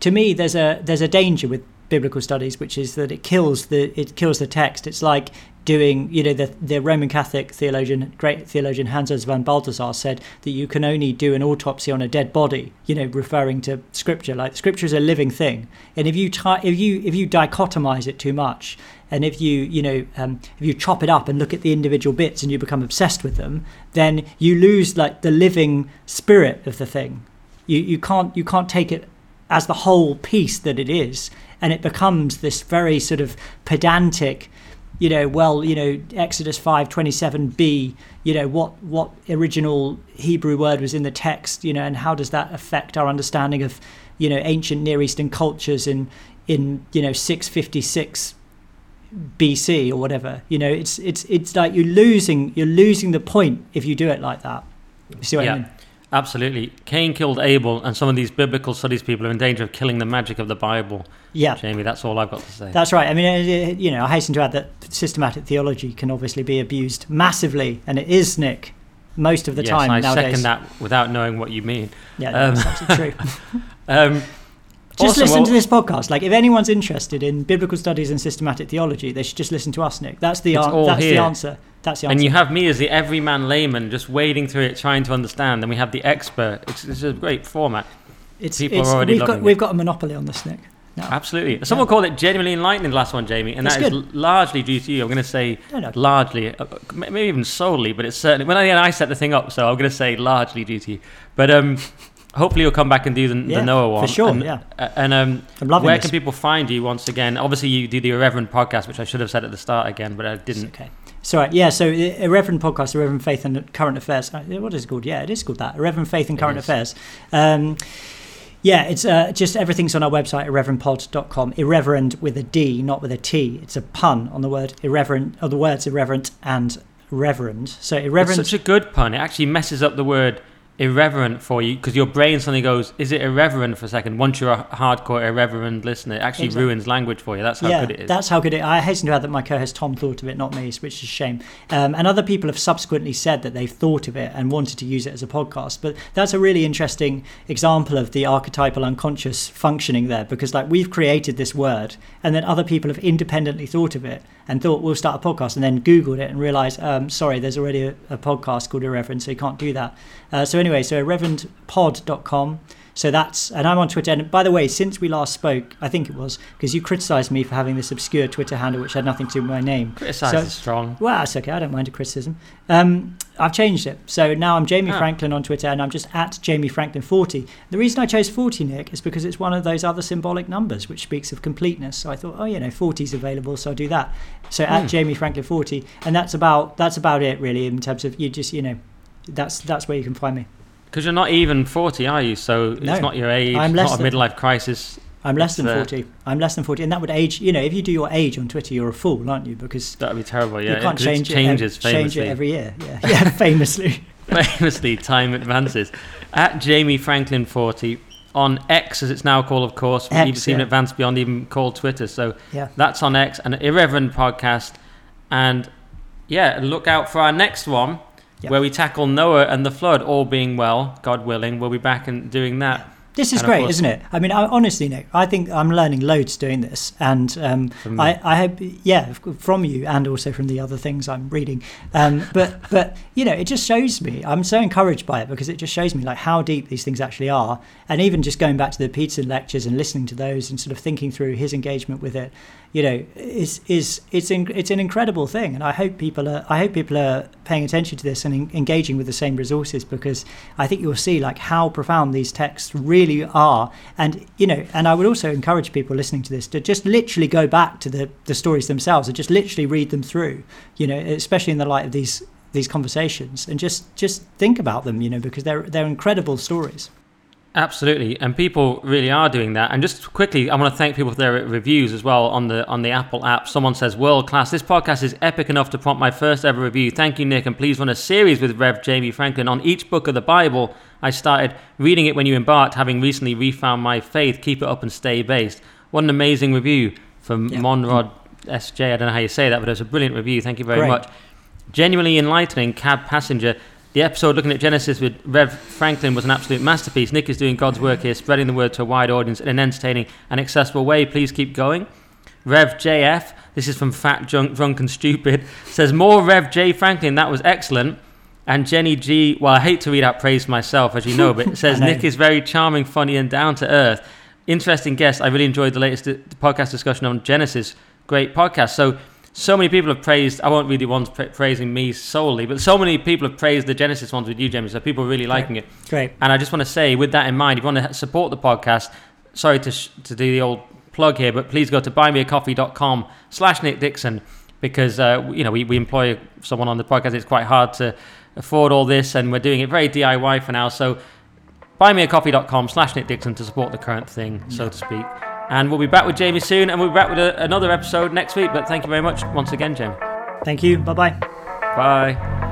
To me, there's a there's a danger with biblical studies, which is that it kills the it kills the text. It's like doing, you know, the, the Roman Catholic theologian, great theologian Hans von Balthasar said that you can only do an autopsy on a dead body, you know, referring to scripture. Like scripture is a living thing, and if you ti if you if you dichotomize it too much, and if you you know um, if you chop it up and look at the individual bits and you become obsessed with them, then you lose like the living spirit of the thing. You you can't you can't take it as the whole piece that it is, and it becomes this very sort of pedantic you know, well, you know, Exodus five twenty seven b, you know, what what original Hebrew word was in the text, you know, and how does that affect our understanding of, you know, ancient Near Eastern cultures in in you know six fifty six BC or whatever. You know, it's it's it's like you're losing you're losing the point if you do it like that. You see what Yeah. I mean? Absolutely. Cain killed Abel, and some of these biblical studies people are in danger of killing the magic of the Bible. Yeah. Jamie, that's all I've got to say. That's right. I mean, you know, I hasten to add that systematic theology can obviously be abused massively, and it is, Nick, most of the yes, time I nowadays. second that without knowing what you mean. Yeah, Um, that's absolutely true. (laughs) Um, Just awesome. listen Well, to this podcast. Like, if anyone's interested in biblical studies and systematic theology, they should just listen to us, Nick. That's the an- that's the answer. That's the answer. And you have me as the everyman layman just wading through it, trying to understand. And we have the expert. It's, it's a great format. it's, people it's, are already we've got it. we've got a monopoly on this, Nick. No, Absolutely. Someone called it genuinely enlightening, the last one, Jamie. And That's that is good. largely due to you. I'm going to say No, no. largely, uh, maybe even solely, but it's certainly. When I, I set the thing up, so I'm going to say largely due to you. But um, hopefully you'll come back and do the, Yeah, the Noah one for sure, And, yeah. uh, And um, I'm loving where this. can people find you once again? Obviously, you do the Irreverend podcast, which I should have said at the start again, but I didn't. Okay. Sorry. Yeah. So, the Irreverend podcast, Irreverend Faith and Current Affairs. Uh, What is it called? Yeah, it is called that. Irreverend Faith and Current. Affairs. Um, Yeah, it's uh, just everything's on our website, irreverendpod.com. Irreverend with a D, not with a T. It's a pun on the word irreverent, or the words irreverent and reverend. So irreverent. It's such a good pun. It actually messes up the word irreverent for you because your brain suddenly goes, "Is it irreverent?" for a second. Once you're a hardcore irreverent listener, it actually Exactly. ruins language for you. That's how yeah, good it is. that's how good it. I hasten to add that my co-host Tom thought of it, not me, which is a shame. Um, and other people have subsequently said that they've thought of it and wanted to use it as a podcast. But that's a really interesting example of the archetypal unconscious functioning there, because like we've created this word, and then other people have independently thought of it and thought we'll start a podcast, and then Googled it and realised, um, sorry, there's already a, a podcast called Irreverend, so you can't do that. Uh, so anyway, so irreverendpod.com. So that's, and I'm on Twitter. And by the way, since we last spoke, I think it was because you criticised me for having this obscure Twitter handle which had nothing to do with my name. Criticise So- is strong. Well, that's okay. I don't mind a criticism. Um, I've changed it. So now I'm Jamie Ah. Franklin on Twitter and I'm just at Jamie Franklin 40. The reason I chose 40, Nick, is because it's one of those other symbolic numbers which speaks of completeness. So I thought, oh, you know, 40 is available, so I'll do that. So Hmm. at Jamie Franklin 40. And that's about that's about it, really, in terms of you just, you know, that's that's where you can find me. Because you're not even 40, are you? So No. it's not your age. I'm it's less not a midlife crisis. I'm less than uh, 40. I'm less than 40. And that would age, you know, if you do your age on Twitter, you're a fool, aren't you? Because That would be terrible. Yeah, you can't it change it, changes ev- change it every year. Yeah, (laughs) yeah famously. (laughs) famously, time advances. At Jamie Franklin 40 on X, as it's now called, of course. X, It's even yeah. advanced beyond even called Twitter. So Yeah. that's on X, an irreverent podcast. And yeah, look out for our next one. Yep. Where we tackle Noah and the flood, all being well, God willing, we'll be back and doing that. This is And great, course- isn't it? I mean, I, honestly, Nick, I think I'm learning loads doing this, and um, I, I hope, yeah, from you, and also from the other things I'm reading. Um, but, (laughs) but you know, it just shows me. I'm so encouraged by it because it just shows me like how deep these things actually are, and even just going back to the Peterson lectures and listening to those and sort of thinking through his engagement with it, you know, is is it's in, it's an incredible thing, and I hope people are I hope people are paying attention to this and en- engaging with the same resources because I think you'll see like how profound these texts really are, and you know, and I would also encourage people listening to this to just literally go back to the the stories themselves and just literally read them through, you know, especially in the light of these these conversations. And just just think about them, you know, because they're they're incredible stories. Absolutely, and people really are doing that. And just quickly, I want to thank people for their reviews as well on the on the Apple app. Someone says, "World class! This podcast is epic enough to prompt my first ever review. Thank you, Nick, and please run a series with Rev Jamie Franklin on each book of the Bible. I started reading it when you embarked, having recently refound my faith. Keep it up and stay based. What an amazing review from Yeah. Monrod SJ. I don't know how you say that, but it was a brilliant review. Thank you very Great. much. Genuinely enlightening cab passenger. The episode looking at Genesis with Rev Franklin was an absolute masterpiece. Nick is doing God's work here, spreading the word to a wide audience in an entertaining and accessible way. Please keep going. Rev JF, this is from Fat Drunk, Drunk and Stupid, (laughs) says more Rev J Franklin. That was excellent. And Jenny G, well, I hate to read out praise myself, as you know, but (laughs) it says. Nick is very charming, funny, and down to earth. Interesting guest. I really enjoyed the latest podcast discussion on Genesis. Great podcast. So, so many people have praised. I won't read the ones pra- praising me solely, but so many people have praised the Genesis ones with you, Jamie. So people are really liking it. Great. And I just want to say, with that in mind, if you want to support the podcast, sorry to, sh- to do the old plug here, but please go to buymeacoffee.com slash Nick Dixon because, uh, you know, we, we employ someone on the podcast. It's quite hard to afford all this and we're doing it very DIY for now. So buymeacoffee.com slash Nick Dixon to support the current thing, so to speak. And we'll be back with Jamie soon and we'll be back with a, another episode next week. But thank you very much once again, Jamie. Thank you. Bye bye. Bye.